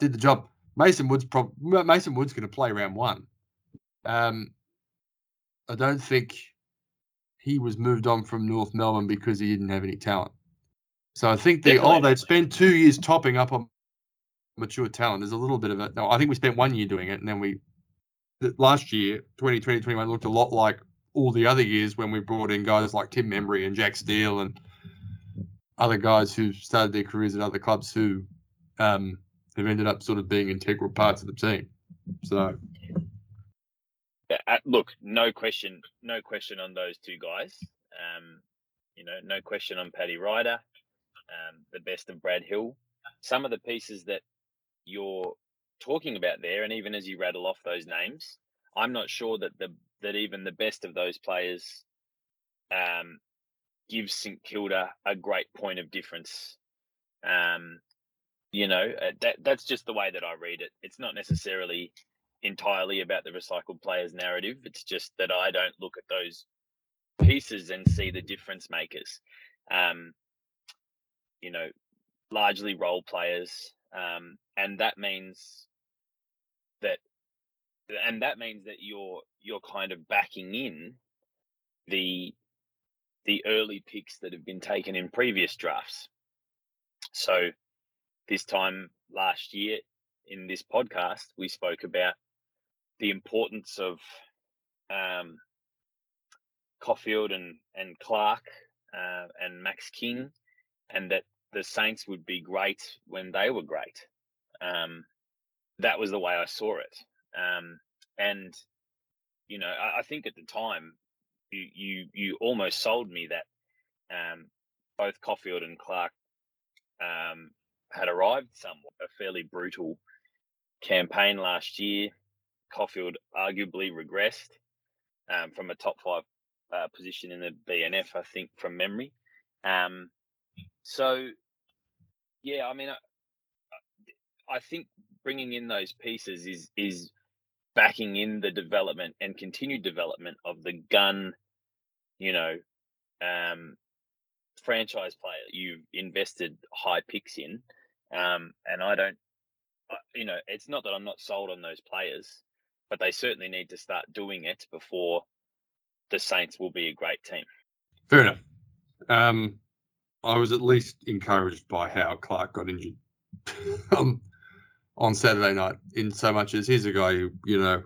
did the job. Mason Woods, prob- Mason Woods going to play round one. Um, I don't think he was moved on from North Melbourne because he didn't have any talent. So I think they oh they'd spend two years topping up on mature talent. There's a little bit of it. No, I think we spent one year doing it, and then we last year, 2020, 21 looked a lot like all the other years when we brought in guys like Tim Membrey and Jack Steele and other guys who started their careers at other clubs who um, have ended up sort of being integral parts of the team. So, yeah, uh, look, no question, no question on those two guys. Um, you know, no question on Paddy Ryder, um, the best of Brad Hill. Some of the pieces that you're talking about there, and even as you rattle off those names, I'm not sure that the that even the best of those players um, gives St Kilda a great point of difference. Um, you know, uh, that that's just the way that I read it. It's not necessarily entirely about the recycled players narrative. It's just that I don't look at those pieces and see the difference makers. Um, you know, largely role players, um, and that means that and that means that you're you're kind of backing in the the early picks that have been taken in previous drafts. So this time last year in this podcast, we spoke about the importance of um, Coffield and and Clark uh, and Max King, and that the Saints would be great when they were great. Um, that was the way I saw it. Um, and you know, I, I, think at the time you you you almost sold me that um, both Coffield and Clark um, had arrived somewhat. A fairly brutal campaign last year. Coffield arguably regressed um, from a top five uh, position in the B&F, I think, from memory. Um, so, yeah, I mean, I, I think bringing in those pieces is is backing in the development and continued development of the gun, you know, um, franchise player you've invested high picks in, um, and I don't, you know, it's not that I'm not sold on those players, but they certainly need to start doing it before the Saints will be a great team. Fair enough. Um, I was at least encouraged by how Clark got injured [LAUGHS] um, on Saturday night, in so much as he's a guy who, you know,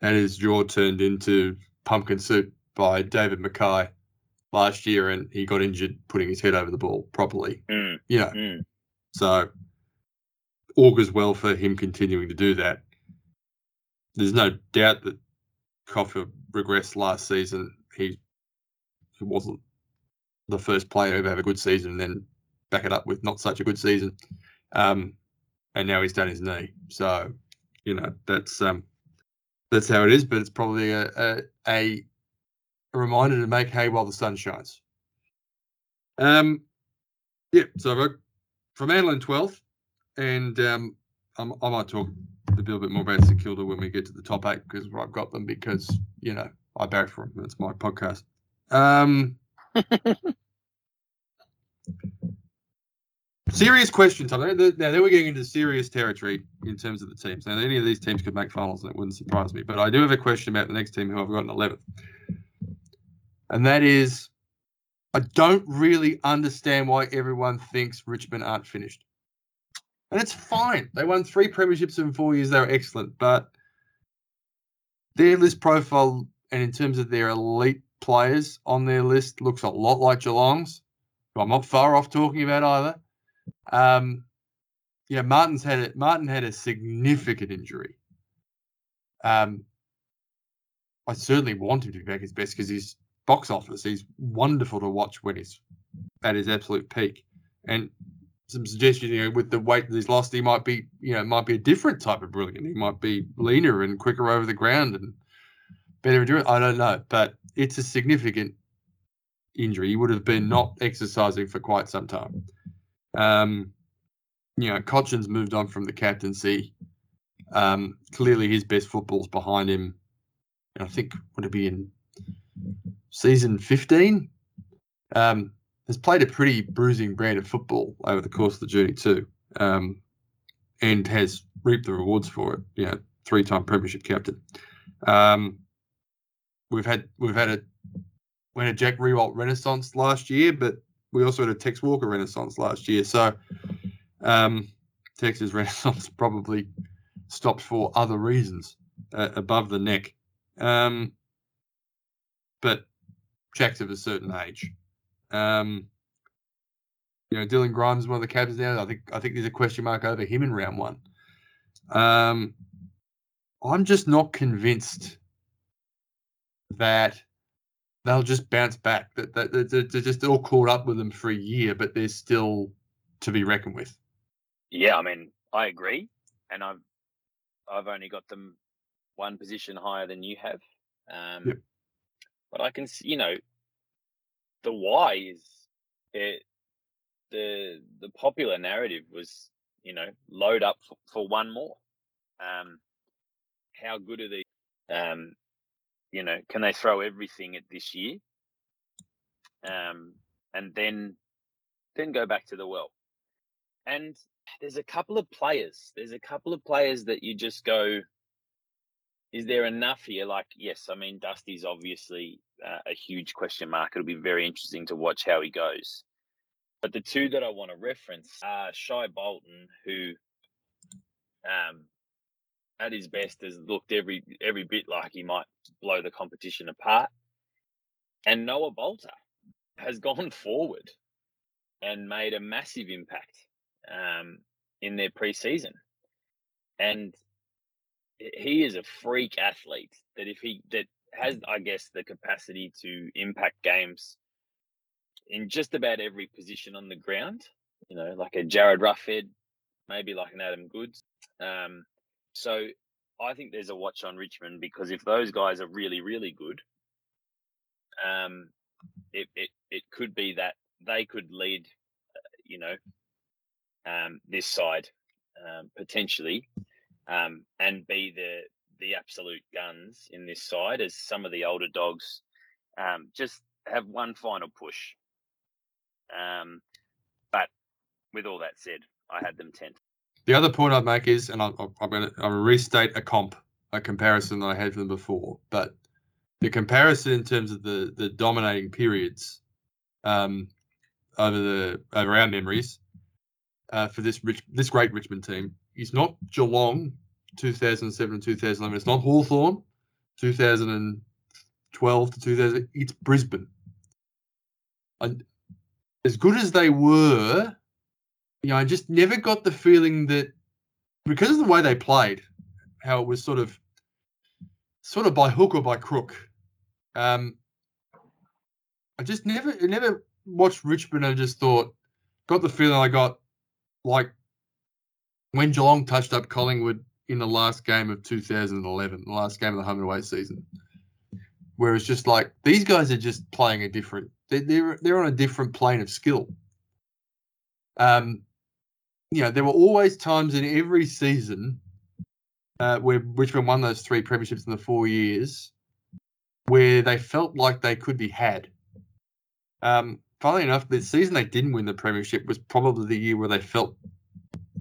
had his jaw turned into pumpkin soup by David Mackay last year, and he got injured putting his head over the ball properly. Mm. You know, mm. so augurs well for him continuing to do that. There's no doubt that Coffer regressed last season. He, he wasn't the first player to have a good season and then back it up with not such a good season. Um, and now he's done his knee. So, you know, that's um, that's how it is. But it's probably a a, a reminder to make hay while the sun shines. Um, yeah. So from Anlin 12th, and um, I'm, i might talk a little bit more about St Kilda when we get to the top eight because I've got them because you know I barrack for them. It's my podcast. Um, serious question, Tom. Now, now we're getting into serious territory in terms of the teams. Now, any of these teams could make finals, and it wouldn't surprise me. But I do have a question about the next team who I've got in 11th. And that is I don't really understand why everyone thinks Richmond aren't finished. And it's fine. They won three premierships in four years. They were excellent. But their list profile and in terms of their elite players on their list looks a lot like Geelong's. I'm not far off talking about either. Um, yeah, Martin's had a, Martin had a significant injury. Um, I certainly want him to be back his best because he's box office. He's wonderful to watch when he's at his absolute peak. And some suggestions, you know, with the weight that he's lost, he might be, you know, might be a different type of brilliant. He might be leaner and quicker over the ground and better endurance. I don't know, but it's a significant injury. He would have been not exercising for quite some time. Um, you know, Cotchin's moved on from the captaincy. Um, clearly, his best football's behind him. And I think would it be in season 15. Um, has played a pretty bruising brand of football over the course of the journey too, um, and has reaped the rewards for it. You know, three-time premiership captain. Um, we've had we've had a we had a Jack Riewoldt renaissance last year, but we also had a Tex Walker renaissance last year. So um, [LAUGHS] renaissance probably stopped for other reasons uh, above the neck. Um, but Jack's of a certain age. Um, you know, Dylan Grimes is one of the captains now. I think I think there's a question mark over him in round one. Um, I'm just not convinced that they'll just bounce back. That, they're just all caught up with them for a year, but they're still to be reckoned with. Yeah, I mean, I agree, and I've I've only got them one position higher than you have. Um, yep. But I can, see, you know, the why is it, the the popular narrative was, you know, load up for, for one more. Um, how good are these? Um, you know, can they throw everything at this year? Um, and then then go back to the well. And there's a couple of players. There's a couple of players that you just go, is there enough here? Like, yes, I mean, Dusty's obviously uh, a huge question mark. It'll be very interesting to watch how he goes. But the two that I want to reference are Shai Bolton, who, um, at his best, has looked every every bit like he might blow the competition apart, and Noah Balta has [LAUGHS] gone forward and made a massive impact um, in their preseason. And he is a freak athlete that if he that has I guess the capacity to impact games in just about every position on the ground. You know, like a Jarryd Roughead, maybe like an Adam Goodes. Um, so I think there's a watch on Richmond because if those guys are really really good, um, it it it could be that they could lead, uh, you know, um, this side um, potentially um, and be the the absolute guns in this side as some of the older dogs um, just have one final push. Um, but with all that said, I had them 10th. The other point I'd make is, and I'm, I'm going to restate a comp, a comparison that I had them before, but the comparison in terms of the the dominating periods um, over the over our memories uh, for this rich this great Richmond team is not Geelong 2007 and 2011. It's not Hawthorn 2012 to 2000. It's Brisbane. And as good as they were, you know, I just never got the feeling that because of the way they played, how it was sort of sort of by hook or by crook. Um, I just never never watched Richmond and just thought got the feeling I got like when Geelong touched up Collingwood in the last game of 2011, the last game of the home and away season, where it's just like these guys are just playing a different. They're they're, they're on a different plane of skill. Um, you know, there were always times in every season uh, where Richmond won those three premierships in the four years where they felt like they could be had. Um, funnily enough, the season they didn't win the premiership was probably the year where they felt,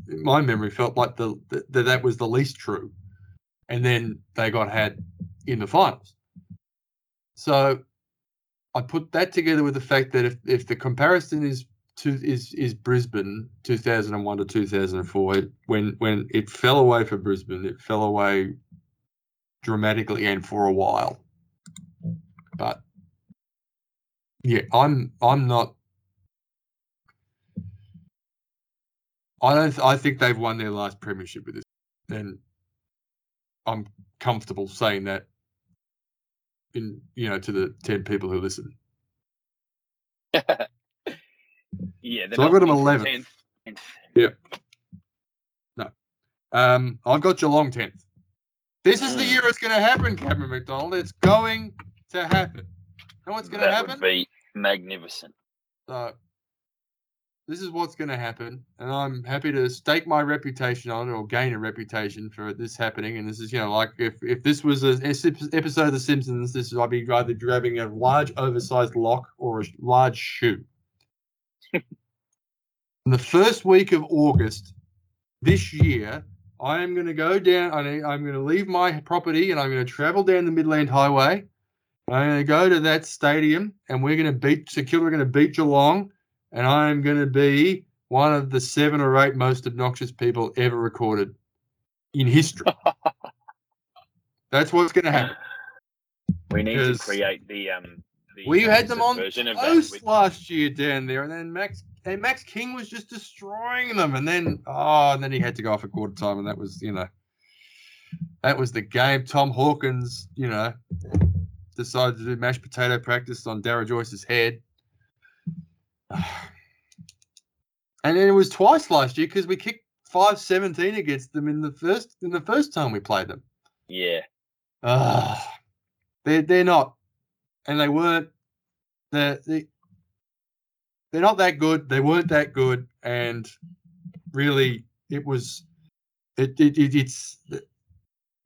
my memory, felt like the, the that was the least true, and then they got had in the finals. So I put that together with the fact that if, if the comparison is is is Brisbane 2001 to 2004 when when it fell away for Brisbane it fell away dramatically and for a while. But yeah I'm I'm not I don't I think they've won their last premiership with this and I'm comfortable saying that in you know to the 10 people who listen [LAUGHS] Yeah, so I've got them 11th. Yeah. No. Um, I've got Geelong 10th. This is the hmm. year it's going to happen, Cameron McDonald. It's going to happen. You know what's going to happen? Would be magnificent. So, this is what's going to happen, and I'm happy to stake my reputation on it or gain a reputation for this happening. And this is, you know, like if, if this was an episode of The Simpsons, this is I'd be either grabbing a large, oversized lock or a large shoe. In [LAUGHS] the first week of August this year, I am going to go down. I'm going to leave my property and I'm going to travel down the Midland Highway. I'm going to go to that stadium and we're going to beat Secure. We're going to beat Geelong, and I'm going to be one of the seven or eight most obnoxious people ever recorded in history. [LAUGHS] That's what's going to happen. We need to create the um. We had them on post last year down there, and then Max and Max King was just destroying them, and then oh, and then he had to go off a quarter time, and that was you know, that was the game. Tom Hawkins, you know, decided to do mashed potato practice on Darragh Joyce's head, [SIGHS] and then it was twice last year because we kicked five seventeen against them in the first in the first time we played them. Yeah. Ah, uh, they're they're not, and they weren't. The they're not that good. They weren't that good, and really, it was it, it, it it's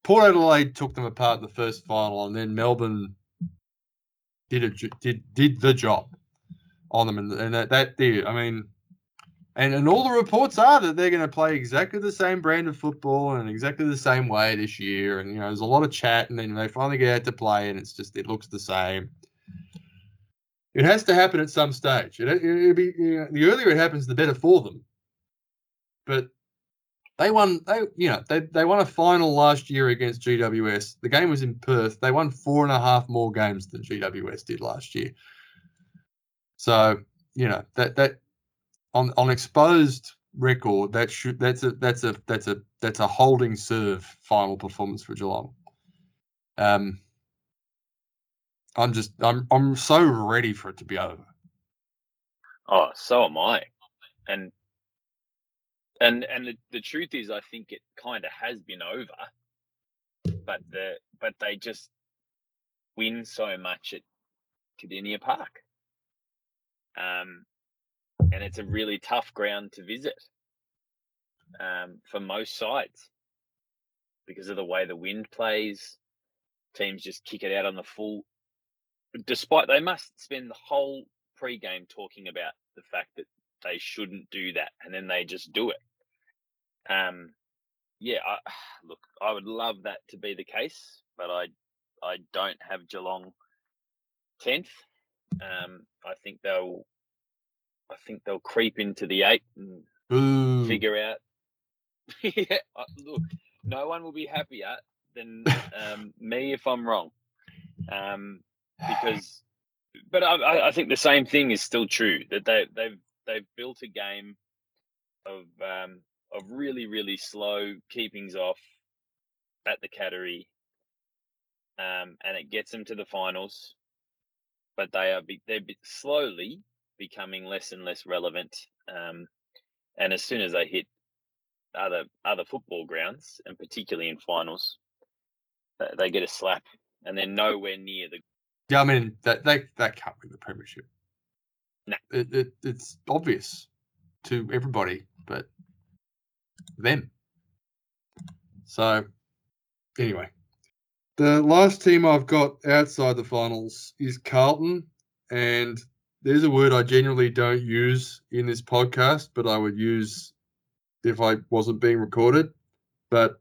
Port Adelaide took them apart in the first final, and then Melbourne did it did did the job on them, and, and that that did. I mean, and and all the reports are that they're going to play exactly the same brand of football and exactly the same way this year. And you know, there's a lot of chat, and then they finally get out to play, and it's just it looks the same. It has to happen at some stage. It, it, be you know, the earlier it happens, the better for them. But they won. They you know they they won a final last year against GWS. The game was in Perth. They won four and a half more games than GWS did last year. So you know that that on on exposed record that should that's a that's a that's a that's a holding serve final performance for Geelong. Um, I'm just I'm I'm so ready for it to be over. Oh, so am I. And and and the, the truth is I think it kind of has been over. But the but they just win so much at Kardinia Park. Um and it's a really tough ground to visit um, for most sides because of the way the wind plays. Teams just kick it out on the full despite they must spend the whole pre-game talking about the fact that they shouldn't do that, and then they just do it. Um, yeah, I, [SIGHS] look, I would love that to be the case, but I, I don't have Geelong tenth. Um, I think they'll, I think they'll creep into the eight and Ooh. figure out. [LAUGHS] yeah, look, no one will be happier than um, me if I'm wrong. Um, [SIGHS] because, but I, I think the same thing is still true that they they've they've built a game of um, of really really slow keepings off at the Cattery, um, and it gets them to the finals. But they are they're slowly becoming less and less relevant. Um, and as soon as they hit other other football grounds, and particularly in finals, they get a slap, and they're nowhere near the. Yeah, I mean that they that can't win the premiership. No, it, it it's obvious to everybody, but them. So, anyway, the last team I've got outside the finals is Carlton, and there's a word I generally don't use in this podcast, but I would use if I wasn't being recorded. But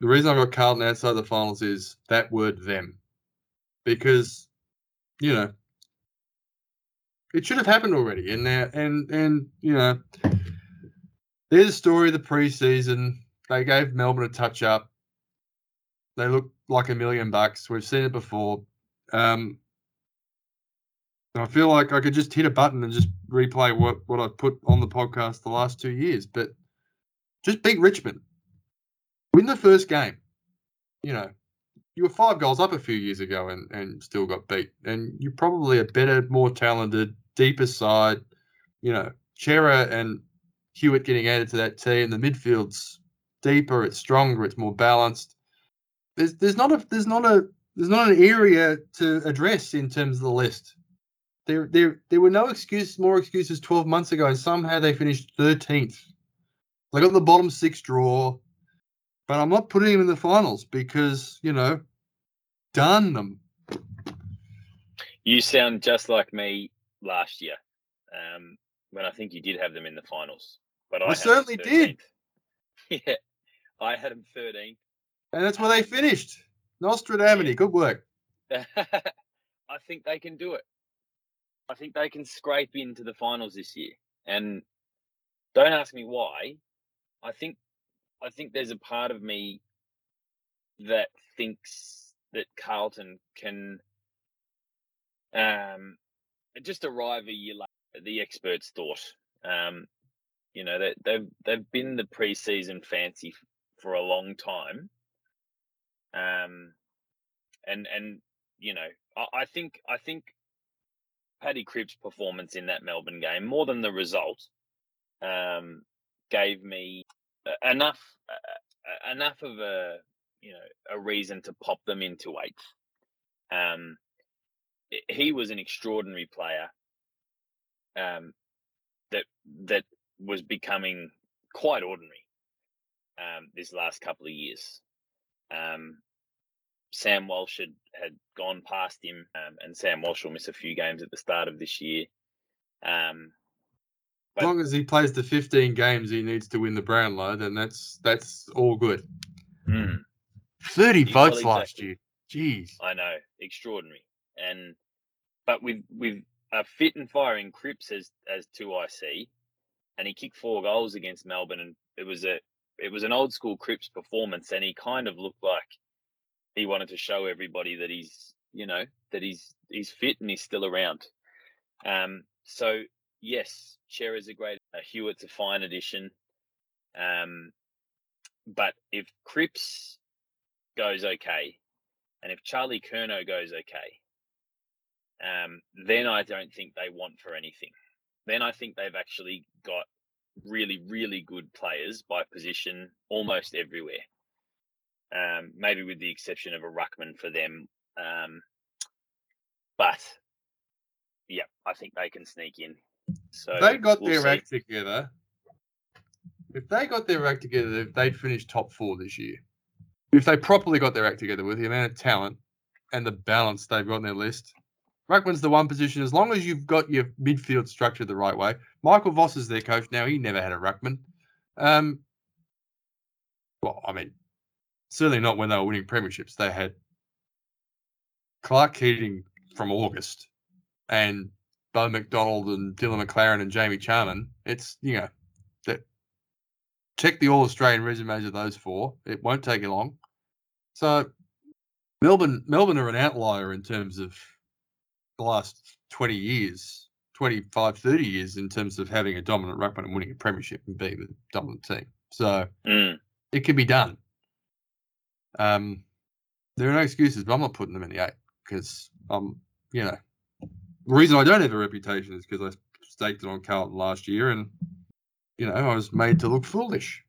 the reason I got Carlton outside the finals is that word them. Because, you know, it should have happened already. And now and and you know there's a story of the preseason. They gave Melbourne a touch up. They look like a million bucks. We've seen it before. Um, I feel like I could just hit a button and just replay what, what I've put on the podcast the last two years. But just beat Richmond. Win the first game. You know, you were five goals up a few years ago and, and still got beat. And you're probably a better, more talented, deeper side. You know, Cerra and Hewitt getting added to that team. The midfield's deeper, it's stronger, it's more balanced. There's there's not a there's not a there's not an area to address in terms of the list. There there there were no excuses, more excuses 12 months ago, and somehow they finished 13th. They got the bottom six draw, but I'm not putting them in the finals because you know, done them. You sound just like me last year, um, when I think you did have them in the finals. But I, I certainly did. [LAUGHS] Yeah, I had them 13th. And that's where they finished. Nostradamity, yeah. good work. [LAUGHS] I think they can do it. I think they can scrape into the finals this year. And don't ask me why. I think I think there's a part of me that thinks that Carlton can um, just arrive a year later. The experts thought. Um, you know, they, they've they've been the preseason fancy for a long time. Um, and and you know, I, I think I think Paddy Cripps' performance in that Melbourne game, more than the result, um, gave me enough uh, enough of a you know a reason to pop them into eighth. Um, he was an extraordinary player. Um, that that was becoming quite ordinary um, this last couple of years. Um, Sam Walsh had, had gone past him, um, and Sam Walsh will miss a few games at the start of this year. Um, as long as he plays the 15 games he needs to win the Brownlow, then that's that's all good. Mm. 30 votes exactly. last year. Jeez. I know, extraordinary. And but with with a fit and firing Cripps as as two IC, and he kicked four goals against Melbourne, and it was a it was an old school Cripps performance, and he kind of looked like he wanted to show everybody that he's you know that he's he's fit and he's still around. Um, so yes, Cher is a great. Uh, Hewitt's a fine addition. Um, but if Cripps goes okay, and if Charlie Curnow goes okay, um, then I don't think they want for anything then I think they've actually got really, really good players by position almost everywhere. Um, maybe with the exception of a ruckman for them. Um, but yeah, I think they can sneak in. So they got we'll their see. act together. If they got their act together, they'd finish top four this year. If they properly got their act together with the amount of talent and the balance they've got on their list, Ruckman's the one position. As long as you've got your midfield structured the right way. Michael Voss is their coach now. He never had a ruckman. Um, well, I mean, certainly not when they were winning premierships. They had Clark Keating from August and Beau McDonald and Dylan McLaren and Jamie Charman. It's you know that check the All Australian resumes of those four. It won't take you long. So Melbourne, Melbourne are an outlier in terms of the last 20 years, 25, 30 years in terms of having a dominant ruckman and winning a premiership and being the dominant team. So mm. it can be done. Um, there are no excuses, but I'm not putting them in the eight because I'm, you know, the reason I don't have a reputation is because I staked it on Carlton last year and, you know, I was made to look foolish.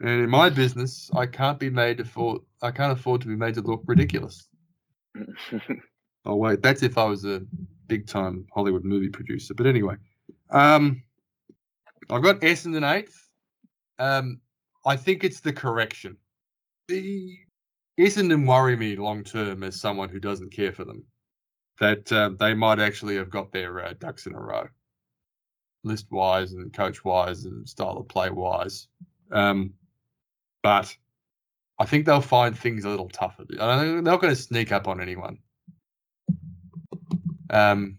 And in my business, I can't be made to afford. I can't afford to be made to look ridiculous. [LAUGHS] Oh wait, that's if I was a big time Hollywood movie producer. But anyway, um, I've got Essendon eighth. Um, I think it's the correction. The Essendon worry me long term as someone who doesn't care for them. That uh, they might actually have got their uh, ducks in a row, list wise and coach wise and style of play wise. Um, but I think they'll find things a little tougher. They're not going to sneak up on anyone. Um,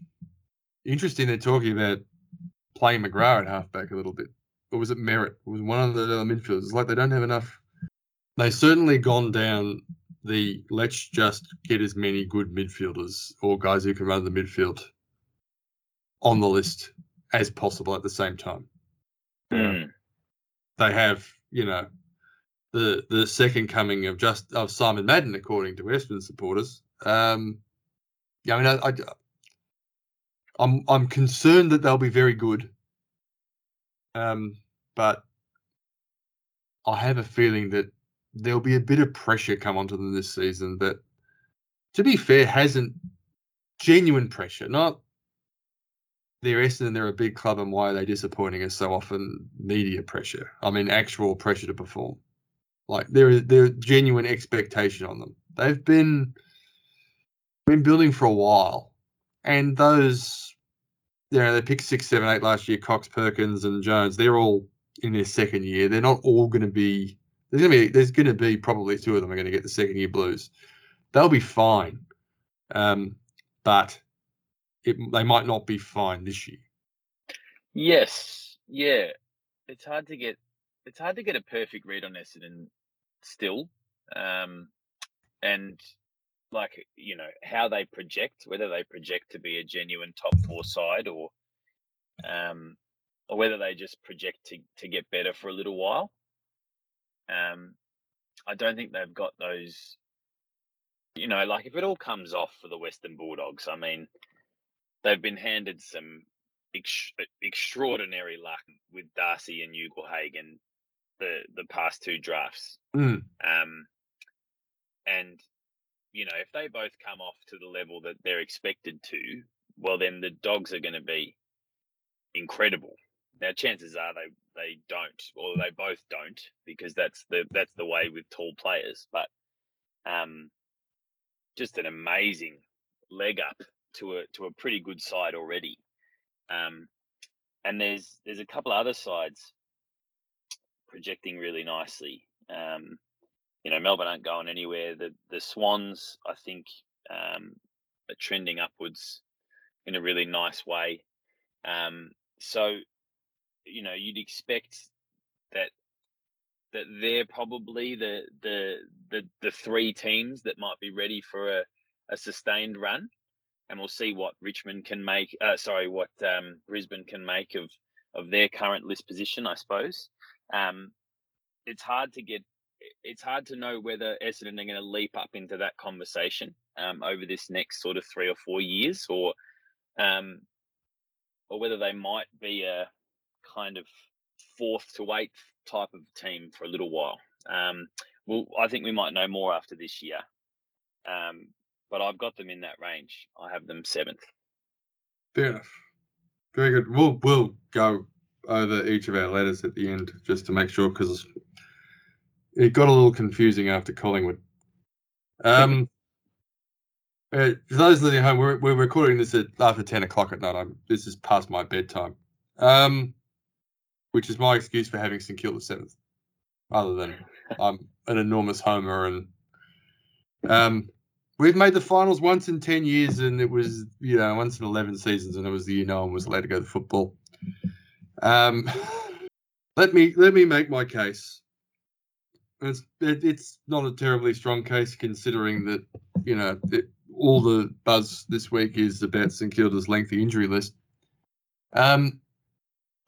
interesting. They're talking about playing McGrath at halfback a little bit. Or was it Merrett? It was one of the other midfielders. It's like they don't have enough. They've certainly gone down the let's just get as many good midfielders or guys who can run the midfield on the list as possible at the same time. Mm. They have, you know, the the second coming of just of Simon Madden, according to Western supporters. Um, yeah, I mean, I, I, I'm I'm concerned that they'll be very good. Um, but I have a feeling that there'll be a bit of pressure come onto them this season that, to be fair, hasn't genuine pressure, not they're Essendon, they're a big club, and why are they disappointing us so often? Media pressure. I mean, actual pressure to perform. Like there is there genuine expectation on them. They've been been building for a while, and those you know they picked six, seven, eight last year. Cox, Perkins, and Jones. They're all in their second year. They're not all going to be. There's going to be there's going to be probably two of them are going to get the second year blues. They'll be fine, um, but it, they might not be fine this year. Yes, yeah. It's hard to get it's hard to get a perfect read on Essendon still, um, and like you know how they project, whether they project to be a genuine top four side or, um, or whether they just project to to get better for a little while. Um, I don't think they've got those. You know, like if it all comes off for the Western Bulldogs, I mean, they've been handed some ex- extraordinary luck with Darcy and Ugle-Hagan the the past two drafts. Mm. Um, and you know, if they both come off to the level that they're expected to, well, then the dogs are going to be incredible. Now, chances are they they don't, or they both don't, because that's the that's the way with tall players. But um, just an amazing leg up to a to a pretty good side already. Um, and there's there's a couple of other sides projecting really nicely. Um, you know, Melbourne aren't going anywhere. The the Swans, I think, um, are trending upwards in a really nice way. Um, so, you know, you'd expect that that they're probably the the the the three teams that might be ready for a, a sustained run, and we'll see what Richmond can make. Uh, sorry, what um, Brisbane can make of of their current list position, I suppose. Um, it's hard to get it's hard to know whether Essendon are going to leap up into that conversation um, over this next sort of three or four years, or um, or whether they might be a kind of fourth to eighth type of team for a little while. Um, well, I think we might know more after this year, um, but I've got them in that range. I have them seventh. Fair enough. Very good. We'll we'll go over each of our letters at the end just to make sure because it got a little confusing after Collingwood. Um, [LAUGHS] uh, for those living at home, we're, we're recording this at after ten o'clock at night. I'm, this is past my bedtime, um, which is my excuse for having St Kilda seventh. Other than I'm an enormous homer, and um, we've made the finals once in ten years, and it was you know once in eleven seasons, and it was the year no one was allowed to go to football. Um, [LAUGHS] let me let me make my case. It's it, it's not a terribly strong case considering that you know it, all the buzz this week is about St Kilda's lengthy injury list. Um,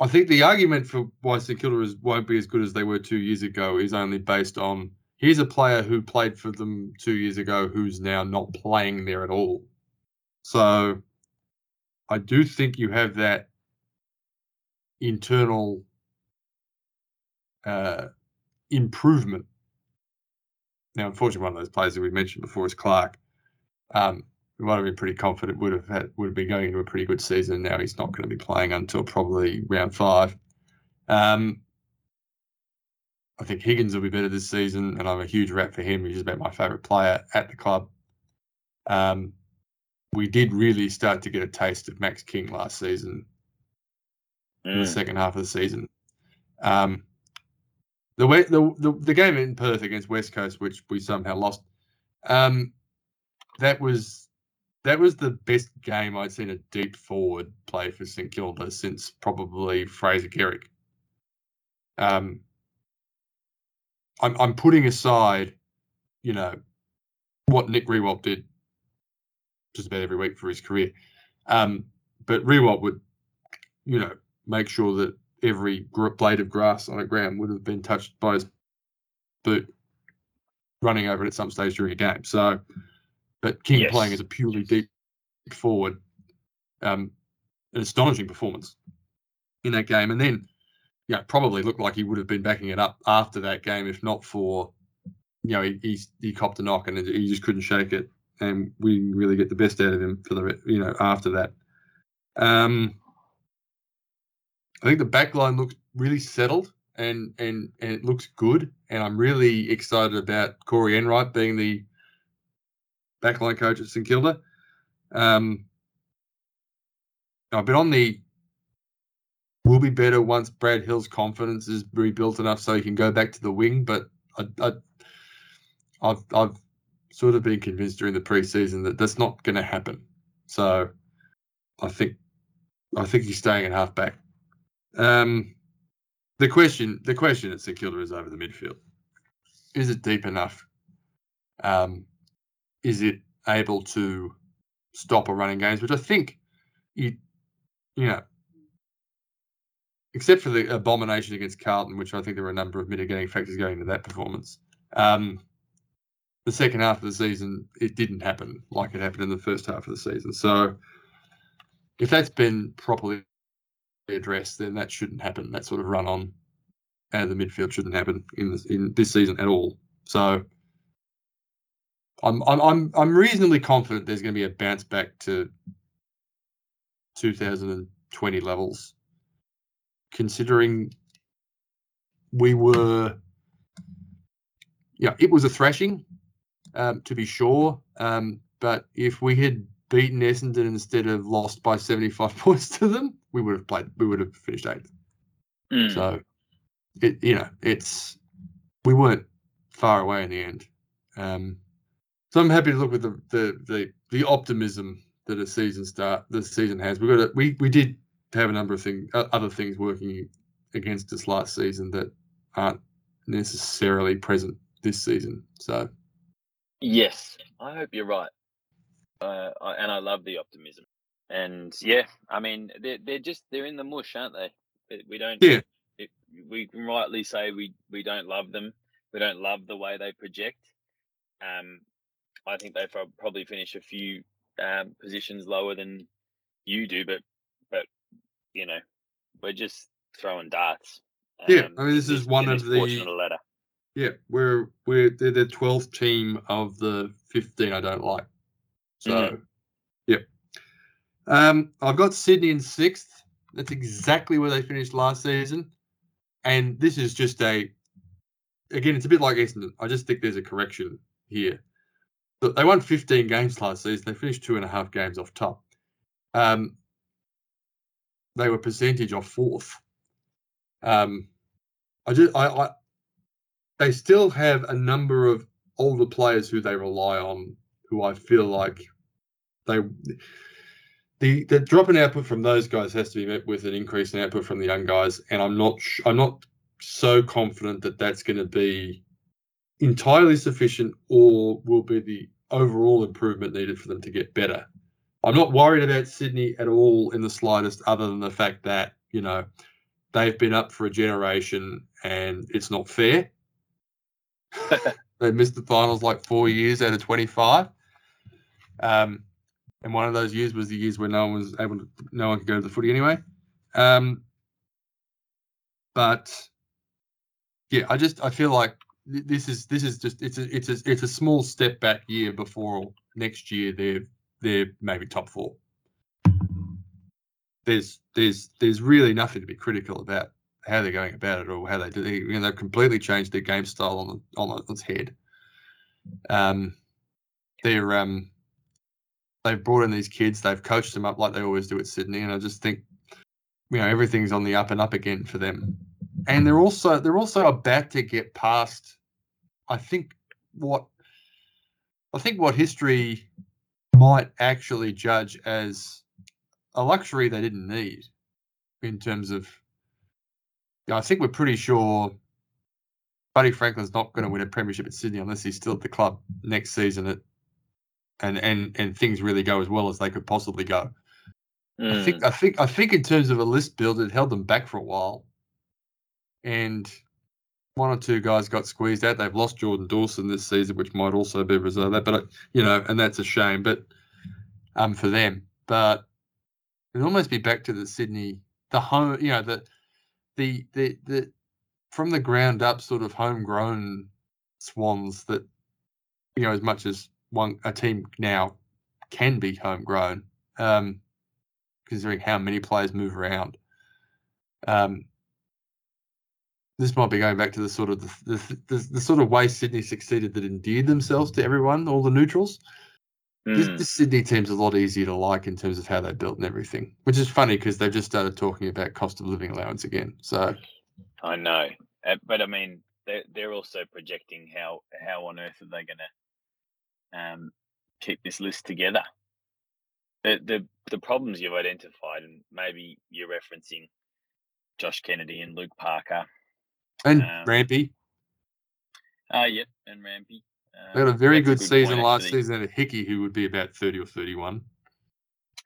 I think the argument for why St Kilda is, won't be as good as they were two years ago is only based on here's a player who played for them two years ago who's now not playing there at all. So I do think you have that internal uh, improvement. Now, unfortunately, one of those players that we mentioned before is Clark. Um, we might have been pretty confident would have had, would have been going into a pretty good season. Now he's not going to be playing until probably round five. Um, I think Higgins will be better this season, and I'm a huge rap for him. He's about my favourite player at the club. Um, we did really start to get a taste of Max King last season, mm. in the mm. second half of the season. Um, the, way, the, the the game in Perth against West Coast, which we somehow lost, um, that was that was the best game I'd seen a deep forward play for St Kilda since probably Fraser Gehrig. Um, I'm I'm putting aside, you know, what Nick Riewoldt did just about every week for his career. Um, but Riewoldt would, you know, make sure that every blade of grass on a ground would have been touched by his boot running over it at some stage during a game. So, but King yes. playing as a purely deep forward, um, an astonishing performance in that game. And then you know, probably looked like he would have been backing it up after that game, if not for, you know, he he, he copped a knock and he just couldn't shake it, and we didn't really get the best out of him for the you know after that. Um, I think the back line looks really settled and and and it looks good, and I'm really excited about Corey Enright being the backline coach at St Kilda. Um, I've been on the will be better once Brad Hill's confidence is rebuilt enough so he can go back to the wing. But I, I, I've I've sort of been convinced during the preseason that that's not going to happen. So I think I think he's staying at halfback. Um, the question the question at St Kilda is over the midfield. Is it deep enough? Um, is it able to stop a running games? Which I think you you know except for the abomination against Carlton, which I think there were a number of mitigating factors going into that performance. Um, the second half of the season, it didn't happen like it happened in the first half of the season. So, if that's been properly addressed, then that shouldn't happen. That sort of run on out of the midfield shouldn't happen in this, in this season at all. So, I'm I'm I'm I'm reasonably confident there's going to be a bounce back to 2020 levels considering we were, yeah, it was a thrashing, um, to be sure. Um, but if we had beaten Essendon instead of lost by 75 [LAUGHS] points to them, we would have played, we would have finished eighth. Mm. So, it, you know, it's, we weren't far away in the end. Um, so I'm happy to look with the, the, the, the optimism that a season start, the season has. We got a, we, we did have a number of things, other things working against us last season that aren't necessarily present this season. So, yes, I hope you're right, uh, I, and I love the optimism. And yeah, I mean, they're they're just they're in the mush, aren't they? We don't. Yeah. It, we can rightly say we we don't love them. We don't love the way they project. Um, I think they probably finish a few um, positions lower than you do, but but you know, we're just throwing darts. Um, yeah, I mean, this is one of the ladder. Yeah, we're we're they're the twelfth team of the fifteen I don't like. So, mm-hmm. yeah. Um, I've got Sydney in sixth. That's exactly where they finished last season, and this is just a. Again, it's a bit like Essendon. I just think there's a correction here. They won 15 games last season. They finished two and a half games off top. Um, they were percentage of fourth. Um, I just I, I they still have a number of older players who they rely on, who I feel like they the the drop in output from those guys has to be met with an increase in output from the young guys, and I'm not I'm not so confident that that's going to be entirely sufficient or will be the overall improvement needed for them to get better. I'm not worried about Sydney at all in the slightest, other than the fact that, you know, they've been up for a generation and it's not fair. [LAUGHS] they missed the finals like four years out of 25. Um, and one of those years was the years where no one was able to, no one could go to the footy anyway. Um, but yeah, I just I feel like this is this is just it's a it's a it's a small step back year before next year they're they're maybe top four. There's there's there's really nothing to be critical about how they're going about it or how they do. You know, they've completely changed their game style on the, on its head. Um, they're um, they've brought in these kids. They've coached them up like they always do at Sydney, and I just think you know everything's on the up and up again for them. And they're also they're also about to get past. I think what I think what history might actually judge as a luxury they didn't need in terms of. You know, I think we're pretty sure Buddy Franklin's not going to win a premiership at Sydney unless he's still at the club next season at and and and things really go as well as they could possibly go. Mm. I think hmm. I think I think in terms of a list build, it held them back for a while, and one or two guys got squeezed out. They've lost Jordan Dawson this season, which might also be a result of that. But you know, and that's a shame. But um, for them, but it'd almost be back to the Sydney, the home. You know, the the the the from the ground up, sort of homegrown Swans that you know, as much as one a team now can be homegrown, um, considering how many players move around. Um, this might be going back to the sort of the, the, the, the, sort of way Sydney succeeded that endeared themselves to everyone, all the neutrals. Mm. This, hmm. this, Sydney team's a lot easier to like in terms of how they built and everything, which is funny because they've just started talking about cost of living allowance again. So I know, uh, but I mean, they're, they're also projecting how how on earth are they going to um, keep this list together. The, the the problems you've identified, and maybe you're referencing Josh Kennedy and Luke Parker and um, Rampy. Uh, yep, and Rampy. they had a um, very good, a good, season last season at Hickey, who would be about thirty or thirty-one.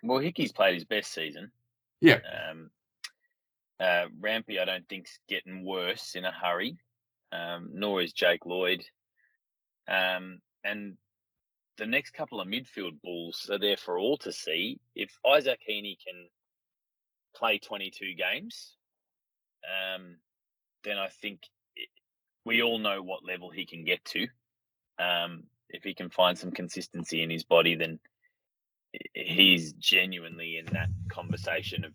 Well, Hickey's played his best season. Yeah. Um, uh, Rampy, I don't think's getting worse in a hurry. Um, nor is Jake Lloyd. Um, and the next couple of midfield bulls are there for all to see. If Isaac Heaney can play 22 games, um, then I think it, we all know what level he can get to. Um, if he can find some consistency in his body, then he's genuinely in that conversation of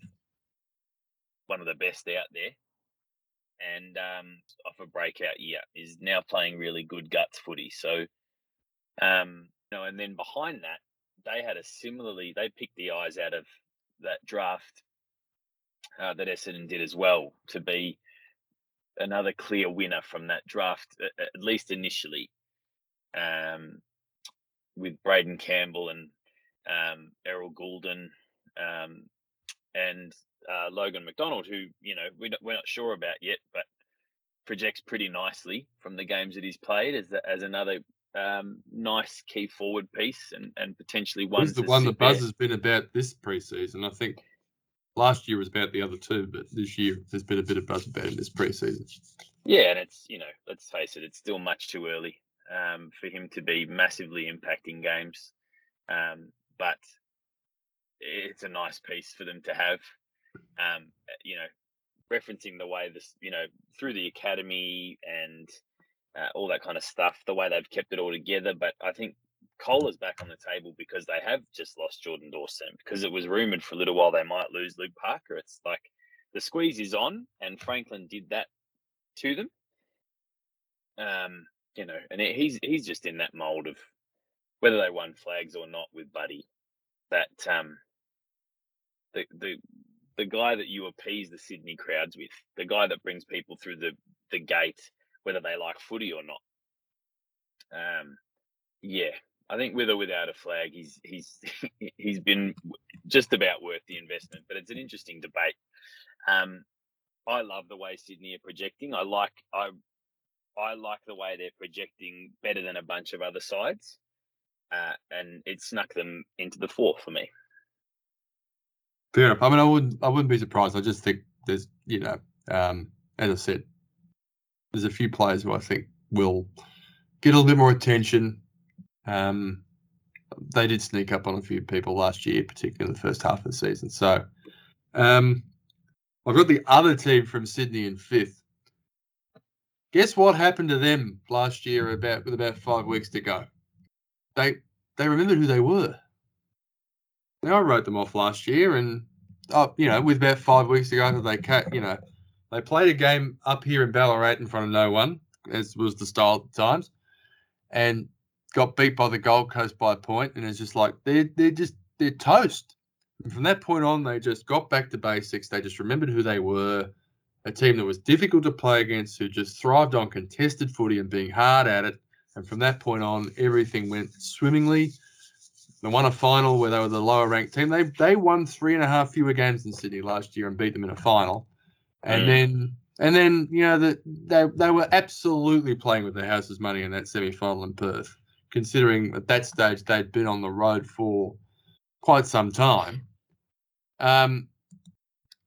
one of the best out there. And um, off a breakout year, is now playing really good guts footy. So, um, know, and then behind that, they had a similarly they picked the eyes out of that draft uh, that Essendon did as well to be another clear winner from that draft, at least initially, um, with Braeden Campbell and um, Errol Gulden um, and uh, Logan McDonald, who you know we we're not sure about yet, but projects pretty nicely from the games that he's played as as another um, nice key forward piece and, and potentially one. He's the one the buzz there. has been about this preseason. I think last year was about the other two, but this year there's been a bit of buzz about him this preseason. Yeah, and it's you know let's face it, it's still much too early um, for him to be massively impacting games, um, but it's a nice piece for them to have. Um, you know, referencing the way this you know through the academy and uh, all that kind of stuff, the way they've kept it all together. But I think COLA's back on the table because they have just lost Jordan Dawson because it was rumored for a little while they might lose Luke Parker. It's like the squeeze is on, and Franklin did that to them. Um, you know, and he's he's just in that mold of whether they won flags or not with Buddy. That um, the the the guy that you appease the Sydney crowds with, the guy that brings people through the the gate whether they like footy or not. Um, yeah, I think with or without a flag, he's he's [LAUGHS] he's been just about worth the investment. But it's an interesting debate. Um, I love the way Sydney are projecting. I like I I like the way they're projecting better than a bunch of other sides, uh, and it snuck them into the four for me. Fair. I mean, I wouldn't I wouldn't be surprised. I just think there's you know, um, as I said, there's a few players who I think will get a little bit more attention. Um, they did sneak up on a few people last year, particularly in the first half of the season. So um, I've got the other team from Sydney in fifth. Guess what happened to them last year about with about five weeks to go? They they remembered who they were. Now I wrote them off last year, and oh, you know, with about five weeks to go, they cut. You know, they played a game up here in Ballarat in front of no one, as was the style at the times, and got beat by the Gold Coast by a point, and it's just like they're they're just they're toast. And from that point on, they just got back to basics. They just remembered who they were, a team that was difficult to play against, who just thrived on contested footy and being hard at it. And from that point on, everything went swimmingly. They won a final where they were the lower ranked team. They they won three and a half fewer games than Sydney last year and beat them in a final. And Mm. then and then you know that they they were absolutely playing with their house's money in that semi final in Perth, considering at that stage they'd been on the road for quite some time. Um,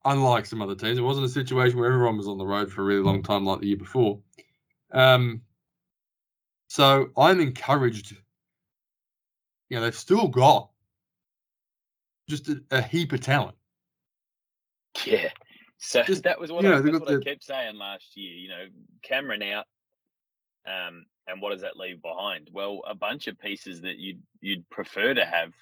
unlike some other teams, it wasn't a situation where everyone was on the road for a really long time like the year before. Um, so I'm encouraged. You know, they've still got just a, a heap of talent. Yeah. So Just, that was what, you know, I, they've that's got what I kept saying last year. You know, Cameron out, um, and what does that leave behind? Well, a bunch of pieces that you'd you'd prefer to have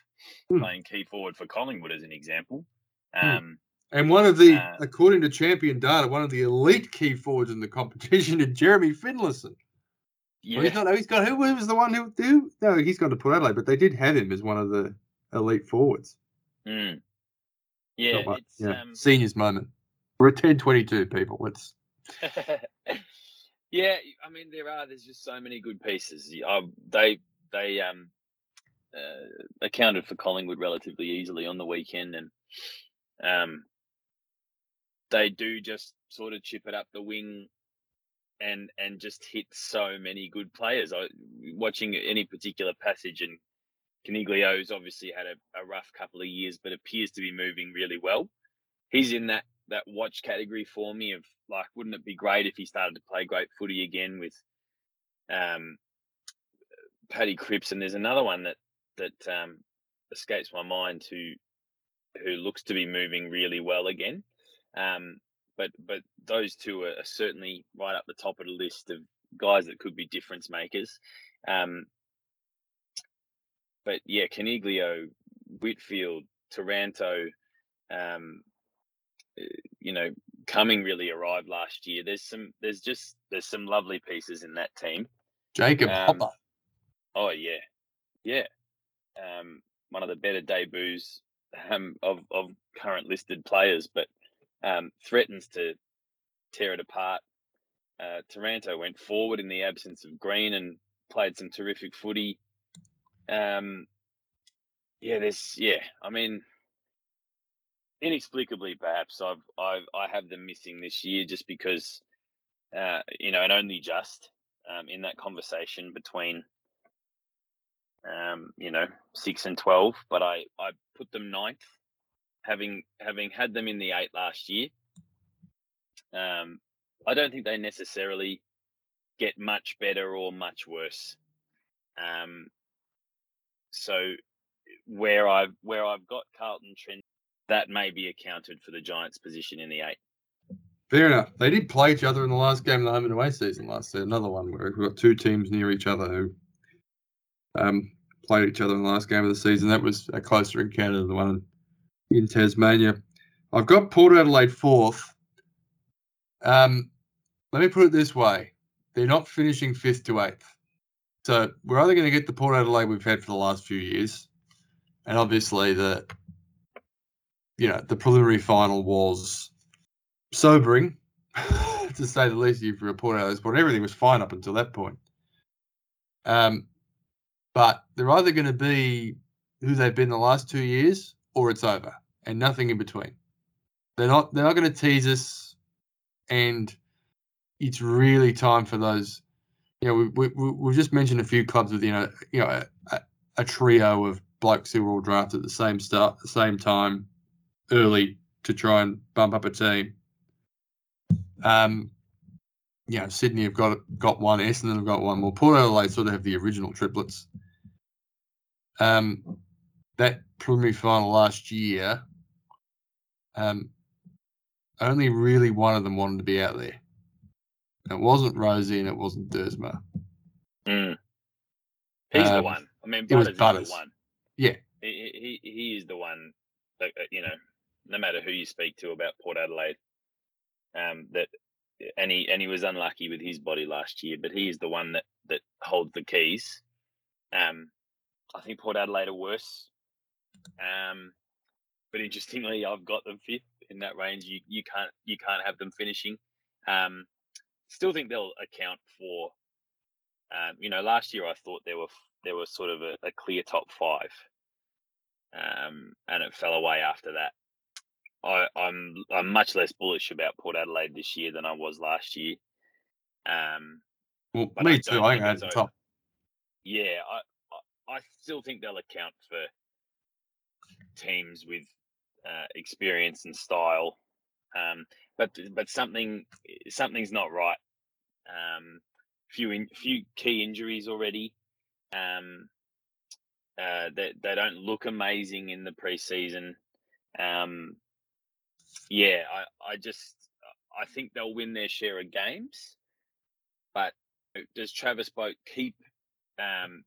Hmm. playing key forward for Collingwood, as an example. Hmm. Um, And one of the, Uh, according to champion data, one of the elite key forwards in the competition is Jeremy Finlayson. yeah, Well, he's not. He's got. Who was the one who? who no, he's gone to Port Adelaide, but they did have him as one of the elite forwards. mm. yeah, much, yeah. um, Seniors moment. We're at ten twenty two, people. Let's. [LAUGHS] [LAUGHS] yeah, I mean there are. There's just so many good pieces. Uh, they they um uh, accounted for Collingwood relatively easily on the weekend, and um they do just sort of chip it up the wing. And, and just hit so many good players. I watching any particular passage, and Coniglio's obviously had a, a rough couple of years, but appears to be moving really well. He's in that that watch category for me of like, wouldn't it be great if he started to play great footy again with um Paddy Cripps and there's another one that that um escapes my mind who who looks to be moving really well again. Um but but those two are, certainly right up the top of the list of guys that could be difference makers. Um but yeah, Coniglio, Whitfield, Taranto, um, you know, coming really arrived last year. There's some, there's just, there's some lovely pieces in that team. Jacob Um, Hopper. Oh yeah, yeah. Um, one of the better debuts um, of of current listed players, but um, threatens to tear it apart. Uh, Taranto went forward in the absence of Green and played some terrific footy. Um, yeah, there's yeah. I mean, inexplicably, perhaps I've I've I have them missing this year just because, uh, you know, and only just um, in that conversation between, um, you know, six and twelve. But I I put them ninth, having having had them in the eight last year. Um, I don't think they necessarily get much better or much worse. Um, so where I've where I've got Carlton Trent, that may be accounted for the Giants' position in the eight. Fair enough. They did play each other in the last game of the home and away season last year. Another one where we've got two teams near each other who um, played each other in the last game of the season. That was a closer encounter than the one in, Tasmania. I've got Port Adelaide fourth. Um, let me put it this way: they're not finishing fifth to eighth. So we're either going to get the Port Adelaide we've had for the last few years, and obviously the you know the preliminary final was sobering, [LAUGHS] to say the least. You've reported out this point. Everything was fine up until that point. Um, but they're either going to be who they've been the last two years, or it's over, and nothing in between. They're not. They're not going to tease us, and it's really time for those. You know, we, we, we've just mentioned a few clubs with you know, you know, a, a, a trio of blokes who were all drafted at the same start, the same time, early to try and bump up a team. Um, you know, Sydney have got got one, Essendon have got one. Well, Port Adelaide sort of have the original triplets. Um, that preliminary final last year, um, only really one of them wanted to be out there. It wasn't Rozee and it wasn't Duursma. Mm. He's the Um, one. I mean, it was Butters, is the one. Yeah. He, he he is the one. That, uh, you know, no matter who you speak to about Port Adelaide, um, that and he and he was unlucky with his body last year, but he is the one that that holds the keys. Um, I think Port Adelaide are worse. Um, but interestingly, I've got them fifth in that range. You you can't you can't have them finishing. Um, still think they'll account for. Um, you know, last year I thought there were there was sort of a, a clear top five, um, and it fell away after that. I, I'm I'm much less bullish about Port Adelaide this year than I was last year. Um, Well, But I me too. I think think the top. yeah, I, I I still think they'll account for teams with uh, experience and style, um, but but something something's not right. Um, few in, few key injuries already. Um, uh, they they don't look amazing in the preseason. Um, yeah, I I just uh, I think they'll win their share of games, but uh, does Travis Boak keep um,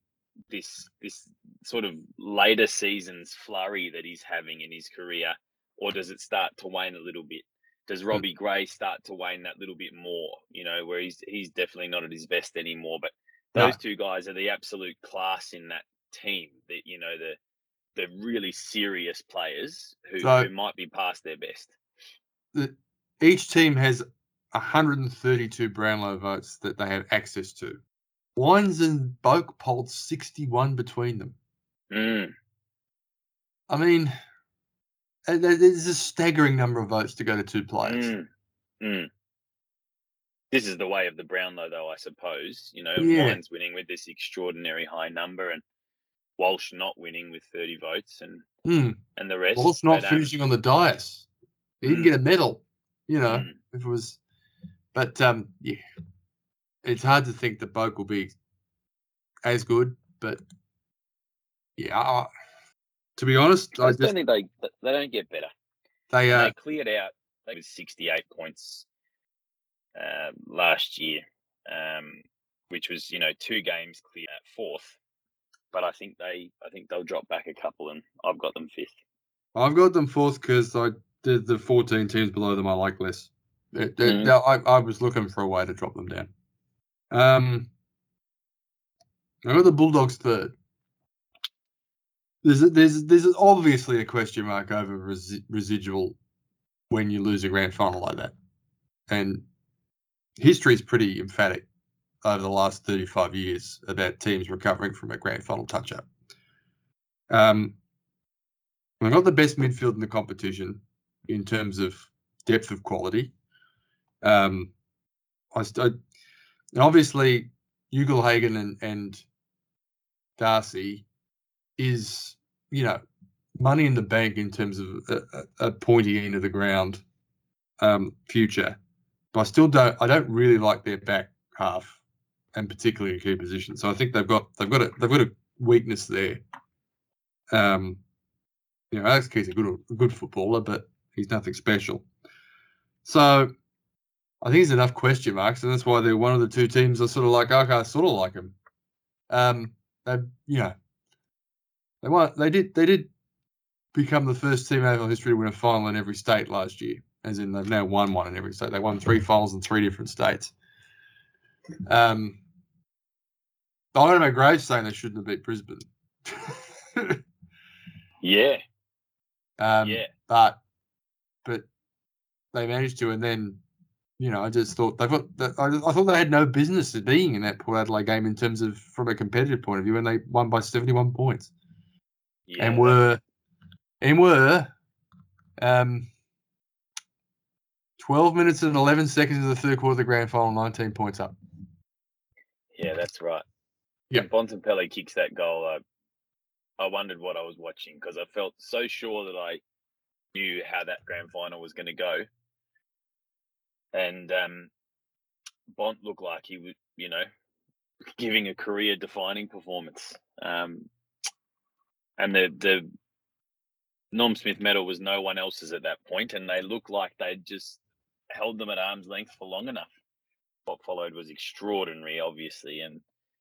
this this sort of later seasons flurry that he's having in his career, or does it start to wane a little bit? Does hmm. Robbie Gray start to wane that little bit more? You know, where he's he's definitely not at his best anymore. But No. those two guys are the absolute class in that team. That you know the the really serious players who, So- who might be past their best. Each team has 132 Brownlow votes that they have access to. Wines and Boak polled 61 between them. Mm, I mean, uh, there's a staggering number of votes to go to two players. mm, mm. This is the way of the Brownlow, though, I suppose. You know, Yeah. Wines winning with this extraordinary high number, and Walsh not winning with 30 votes, and Hmm. and the rest. Walsh not finishing on the dais. He didn't Mm. get a medal, you know, mm, if it was. But um, yeah, it's hard to think that Boak will be as good. But yeah, I, to be honest, I I just don't think they they don't get better. they uh, they cleared out they was 68 points uh, last year, um, which was you know two games clear at fourth. But I think they I think they'll drop back a couple, and I've got them fifth. I've got them fourth because I did the 14 teams below them I like less. They- they- they- I, I was looking for a way to drop them down. Um, I got the Bulldogs third. There's a, there's there's obviously a question mark over resi- residual when you lose a grand final like that, and history is pretty emphatic over the last 35 years about teams recovering from a grand final touch up. Um, We've got the best midfield in the competition in terms of depth of quality. Um, I, st- and obviously Ugle-Hagan and, and Darcy is, you know, money in the bank in terms of a, a, a pointy end of the ground um, future. But I still don't. I don't really like their back half, and particularly in key positions. So I think they've got they've got a they've got a weakness there. Um, you know, Alex Keath's a good a good footballer, but he's nothing special. So I think there's enough question marks, and that's why they're one of the two teams I sort of like. Okay, I sort of like them. Um, they, you know, they won. They did. They did become the first team of history to win a final in every state last year. As in, they've now won one in every state. They won three finals in three different states. Um, Diana grave saying they shouldn't have beat Brisbane. Yeah, Um, yeah. But but they managed to, and then you know I just thought they've got. I, I thought they had no business of being in that Port Adelaide game in terms of from a competitive point of view, and they won by seventy one points, yeah and were and were um. 12 minutes and 11 seconds of the third quarter of the grand final, 19 points up. Yeah, that's right. Yeah. When Bontempelli kicks that goal, I I wondered what I was watching because I felt so sure that I knew how that grand final was going to go, and um, Bont looked like he was, you know, [LAUGHS] giving a career-defining performance. Um, and the the Norm Smith medal was no one else's at that point, and they looked like they'd just held them at arm's length for long enough. what followed was extraordinary, obviously, and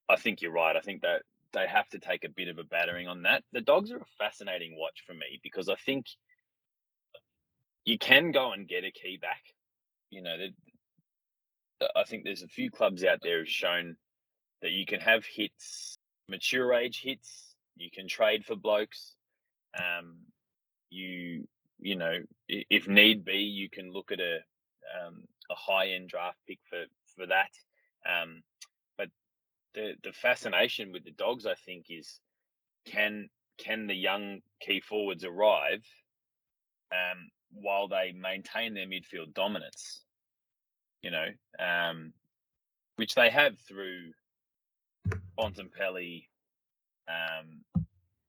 I think you're right. I think that they have to take a bit of a battering on that. The dogs are a fascinating watch for me because I think you can go and get a key back. You know, I think there's a few clubs out there have shown that you can have hits, mature age hits. You can trade for blokes. Um, you you know, if need be, you can look at a um, a high end draft pick for for that. Um, the the fascination with the dogs, I think, is can can the young key forwards arrive um, while they maintain their midfield dominance? You know, um, which they have through Bontempelli, um,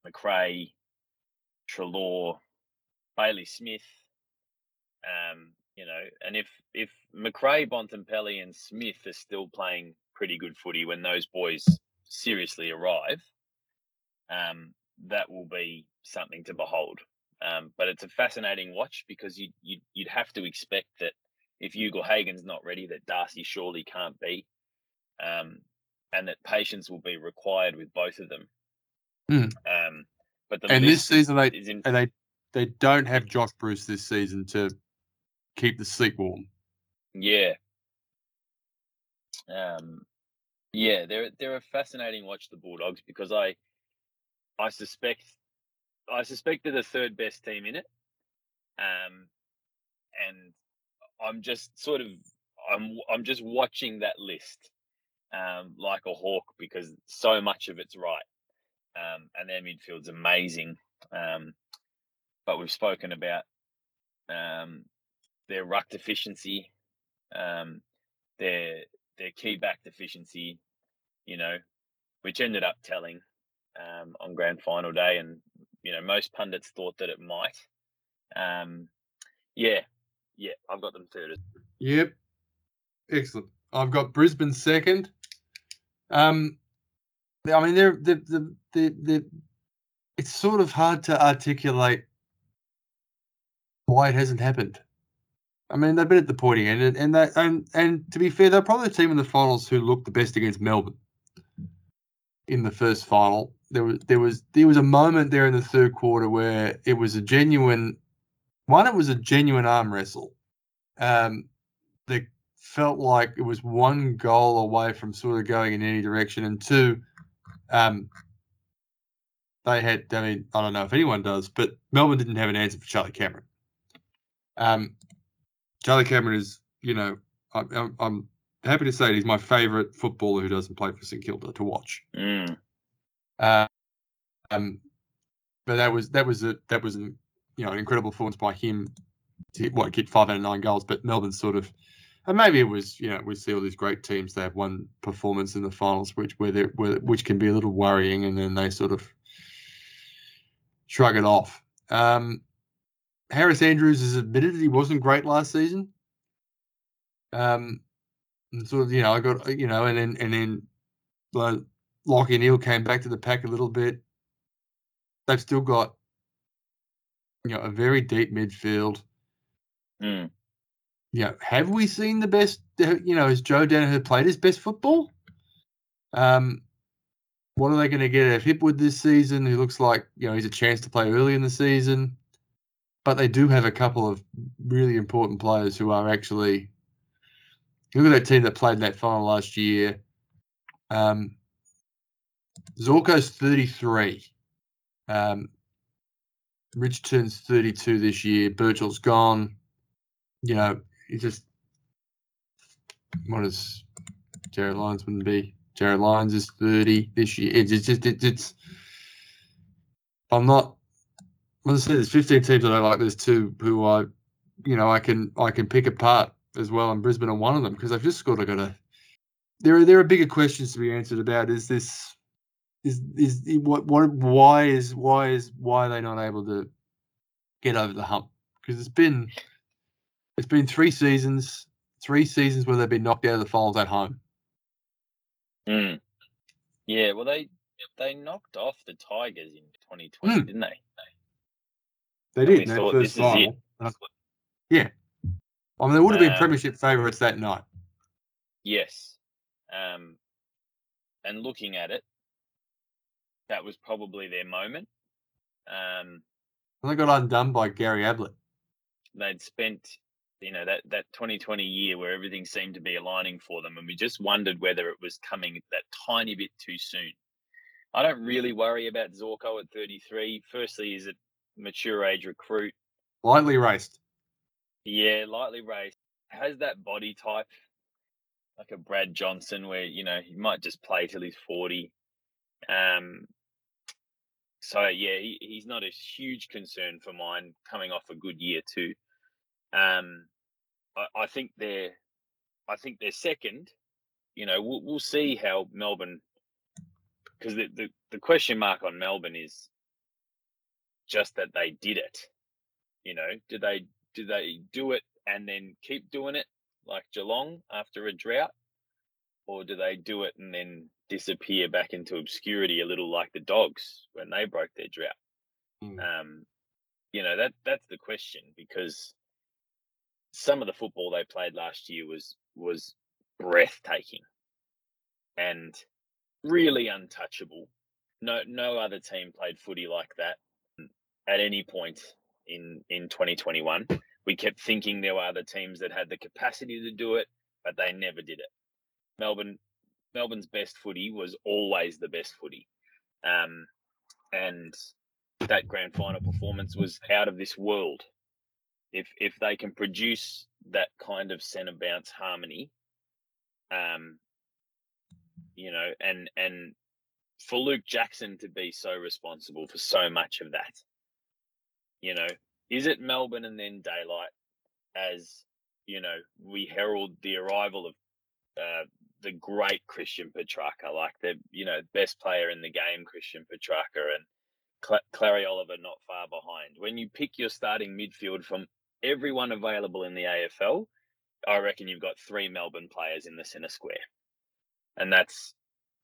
Macrae, Treloar, Bailey Smith. Um, you know, and if if Macrae, Bontempelli, and Smith are still playing pretty good footy when those boys seriously arrive, um, that will be something to behold. Um, but it's a fascinating watch because you, you you'd have to expect that if Ugle-Hagan's not ready, that Darcy surely can't be, um, and that patience will be required with both of them. Mm. Um, but and this season they in, and they they don't have Josh Bruce this season to keep the seat warm. Yeah. Um, yeah, they're they're a fascinating watch, the Bulldogs, because I I suspect I suspect they're the third best team in it. Um, and I'm just sort of I'm I'm just watching that list um, like a hawk because so much of it's right. Um, and their midfield's amazing. Um, but we've spoken about um, their ruck deficiency, um, their their key back deficiency, you know, which ended up telling um, on grand final day, and you know most pundits thought that it might. Um, yeah, yeah, I've got them third. Yep, excellent. I've got Brisbane second. Um, I mean, they're the the the the. It's sort of hard to articulate why it hasn't happened. I mean, they've been at the pointy end, and and and and to be fair, they're probably the team in the finals who looked the best against Melbourne in the first final. There was there was there was a moment there in the third quarter where it was a genuine one. It was a genuine arm wrestle. Um, that felt like it was one goal away from sort of going in any direction, and two, um, they had. I mean, I don't know if anyone does, but Melbourne didn't have an answer for Charlie Cameron. Um, Charlie Cameron is, you know, I, I'm, I'm happy to say he's my favourite footballer who doesn't play for St Kilda to watch. Mm. Uh, um, but that was that was a that was an you know an incredible performance by him. To, what kicked five out of nine goals, but Melbourne sort of, and maybe it was you know we see all these great teams they have one performance in the finals which where where, which can be a little worrying, and then they sort of shrug it off. Um, Harris Andrews has admitted he wasn't great last season. Um, and sort of, you know, I got, you know, and then and then uh, Lachie Neale came back to the pack a little bit. They've still got, you know, a very deep midfield. Mm. You know, have we seen the best? You know, has Joe Daniher played his best football? Um, what are they going to get at Hipwood this season? Who looks like you know he's a chance to play early in the season but they do have a couple of really important players who are actually. Look at that team that played that final last year. Um, Zorko's 33. Um, Rich turns 32 this year. Birchall's gone. You know, he just. What is Jarryd Lyons wouldn't be? Jarryd Lyons is 30 this year. It's, it's just, it, it's. I'm not well, said there's 15 teams that I like. There's two who I, you know, I can I can pick apart as well, and Brisbane are one of them because I've just got to got to. There are there are bigger questions to be answered about. Is this is is what what why is why is why are they not able to get over the hump? Because it's been it's been three seasons, three seasons where they've been knocked out of the finals at home. Mm. Yeah, well they they knocked off the Tigers in 2020, mm. didn't they? They did in that first final. Yeah. I mean, they would have been um, premiership favourites that night. Yes. Um, and looking at it, that was probably their moment. Um, And they got undone by Gary Ablett. they'd spent, you know, that that 2020 year where everything seemed to be aligning for them, and we just wondered whether it was coming that tiny bit too soon. I don't really worry about Zorko at 33. Firstly, is a mature age recruit. Lightly raced. Yeah, lightly raced. Has that body type, like a Brad Johnson, where you know he might just play till he's 40. Um. So yeah, he, he's not a huge concern for mine coming off a good year too. Um, I, I think they're, I think they're second. You know, we'll we'll see how Melbourne, because the, the the question mark on Melbourne is just that they did it. You know, did they did they do it and then keep doing it like Geelong after a drought, or do they do it and then disappear back into obscurity a little like the Dogs when they broke their drought? Mm. Um, you know that that's the question because some of the football they played last year was was breathtaking and really untouchable. No no other team played footy like that at any point in in 2021. We kept thinking there were other teams that had the capacity to do it, but they never did it. Melbourne Melbourne's best footy was always the best footy. Um, and that grand final performance was out of this world. If if they can produce that kind of centre bounce harmony, um, you know, and and for Luke Jackson to be so responsible for so much of that, you know, is it Melbourne and then daylight as you know we herald the arrival of uh, the great Christian Petracca, like the you know best player in the game, Christian Petracca, and Cl- Clary Oliver not far behind. When you pick your starting midfield from everyone available in the AFL, I reckon you've got three Melbourne players in the centre square, and that's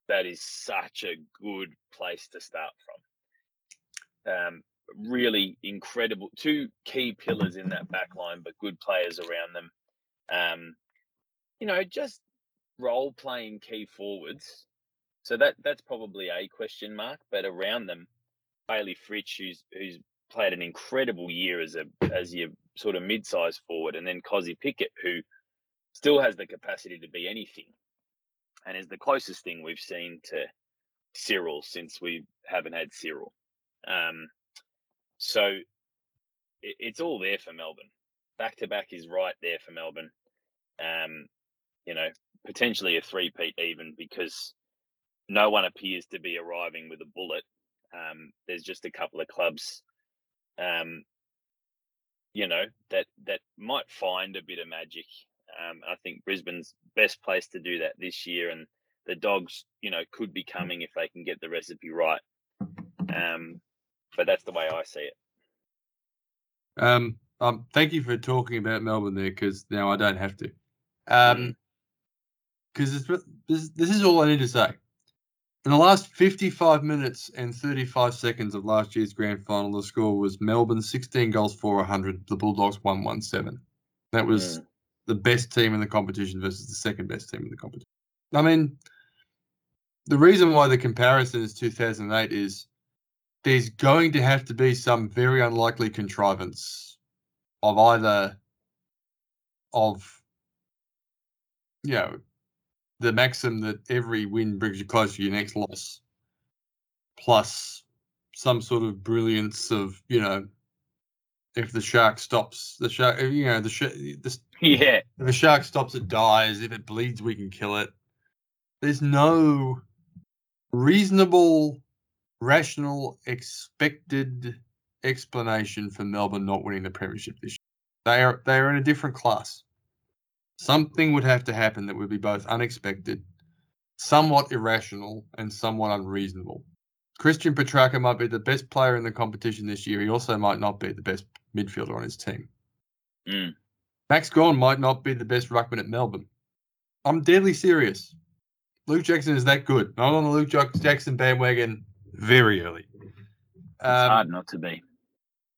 that is such a good place to start from. Um, really incredible, two key pillars in that back line, but good players around them. Um, you know, just role playing key forwards. So that that's probably a question mark, but around them, Bailey Fritsch, who's who's played an incredible year as a as your sort of mid-sized forward, and then Cozzy Pickett, who still has the capacity to be anything, and is the closest thing we've seen to Cyril since we haven't had Cyril. Um, so it, it's all there for Melbourne. Back to back is right there for Melbourne. Um, you know, potentially a three-peat even because no one appears to be arriving with a bullet. Um, there's just a couple of clubs, um, you know, that that might find a bit of magic. Um, I think Brisbane's best place to do that this year, and the Dogs, you know, could be coming if they can get the recipe right. Um, but that's the way I see it. Um, um, thank you for talking about Melbourne there, because now I don't have to. Mm. Um, because this this is all I need to say. In the last 55 minutes and 35 seconds of last year's grand final, the score was Melbourne 16 goals for 100, the Bulldogs 117. That was Mm. the best team in the competition versus the second best team in the competition. I mean, the reason why the comparison is 2008 is there's going to have to be some very unlikely contrivance of either of you know the maxim that every win brings you closer to your next loss plus some sort of brilliance of you know if the shark stops the shark you know the, sh- the [LAUGHS] Yeah, if a shark stops, it dies. If it bleeds, we can kill it. There's no reasonable, rational, expected explanation for Melbourne not winning the premiership this year. They are they are in a different class. Something would have to happen that would be both unexpected, somewhat irrational, and somewhat unreasonable. Christian Petracca might be the best player in the competition this year. He also might not be the best midfielder on his team. Mm. Max Gawn might not be the best ruckman at Melbourne. I'm deadly serious. Luke Jackson is that good. Not on the Luke Jackson bandwagon very early. it's Um, hard not to be.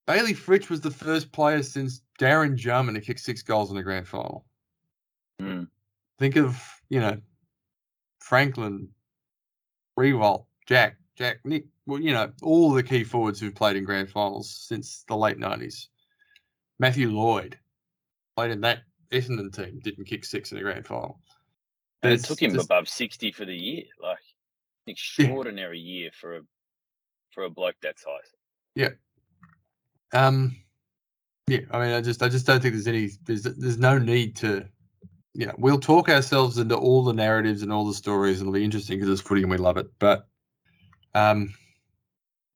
Bailey Fritsch was the first player since Darren Jarman to kick six goals in the grand final. Mm. think of you know Franklin, Riewoldt, Jack, Jack, Nick. Well, you know all the key forwards who've played in grand finals since the late nineties. Matthew Lloyd played in that Essendon team, didn't kick six in the grand final. And it took him just- above sixty for the year. Like extraordinary year for a for a bloke that size. Yeah. Um, yeah, I mean, I just, I just don't think there's any, there's, there's no need to, you know, we'll talk ourselves into all the narratives and all the stories, and it'll be interesting because it's footy and we love it. But, um,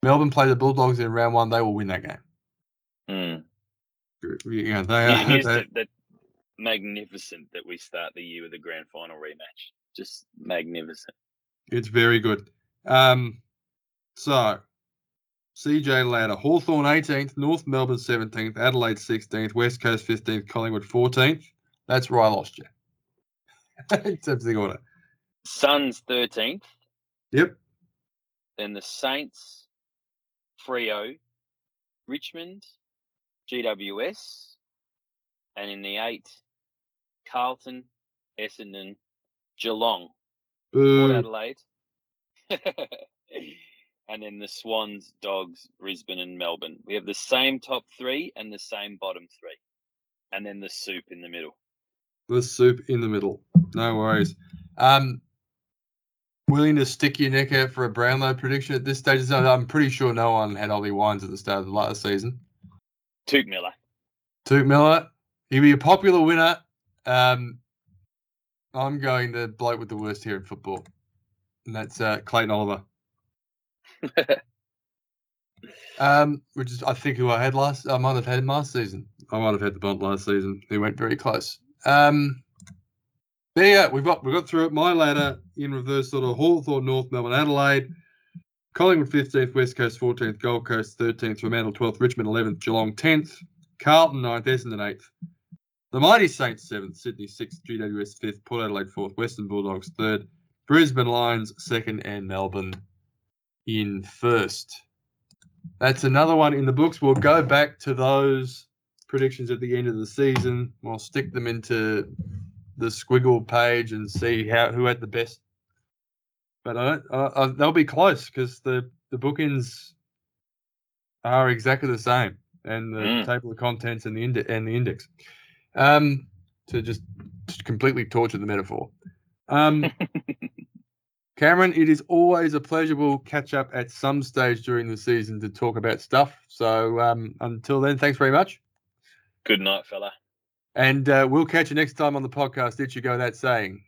Melbourne play the Bulldogs in round one; they will win that game. Mm. You know, they Yeah, are. [LAUGHS] they- the, the magnificent that we start the year with a grand final rematch. Just magnificent. It's very good. Um, so CJ Ladder, Hawthorn 18th, North Melbourne 17th, Adelaide 16th, West Coast 15th, Collingwood 14th. That's where I lost you. [LAUGHS] Of the order. Suns thirteenth, Yep. then the Saints, Freo, Richmond, GWS, and in the eight, Carlton, Essendon, Geelong, Port Adelaide, [LAUGHS] and then the Swans, Dogs, Brisbane, and Melbourne. We have the same top three and the same bottom three, and then the soup in the middle. The soup in the middle. No worries. Um, willing to stick your neck out for a Brownlow prediction at this stage? I'm pretty sure no one had Ollie Wines at the start of the last season. Touk Miller. Touk Miller, he'll be a popular winner. Um, I'm going the bloke with the worst hair in football, and that's uh, Clayton Oliver. [LAUGHS] Um, which is I think who I had last. I might have had him last season. I might have had the Bont last season. He went very close. Um, there. We've got we got through it. My ladder in reverse sort of Hawthorn, North Melbourne, Adelaide, Collingwood 15th, West Coast 14th, Gold Coast 13th, Fremantle 12th, Richmond 11th, Geelong 10th, Carlton 9th, Essendon 8th. The Mighty Saints 7th, Sydney 6th, GWS 5th, Port Adelaide 4th, Western Bulldogs 3rd, Brisbane Lions 2nd, and Melbourne in 1st. That's another one in the books. We'll go back to those predictions at the end of the season. We'll stick them into the squiggle page and see how who had the best. But I don't, uh, uh, they'll be close because the the bookings are exactly the same, and the Mm. table of contents and the indi- and the index. Um, to just to completely torture the metaphor. Um, [LAUGHS] Cameron, it is always a pleasure. We'll catch up at some stage during the season to talk about stuff. So um, until then, thanks very much. Good night, fella. And uh, we'll catch you next time on the podcast. Did you go that saying?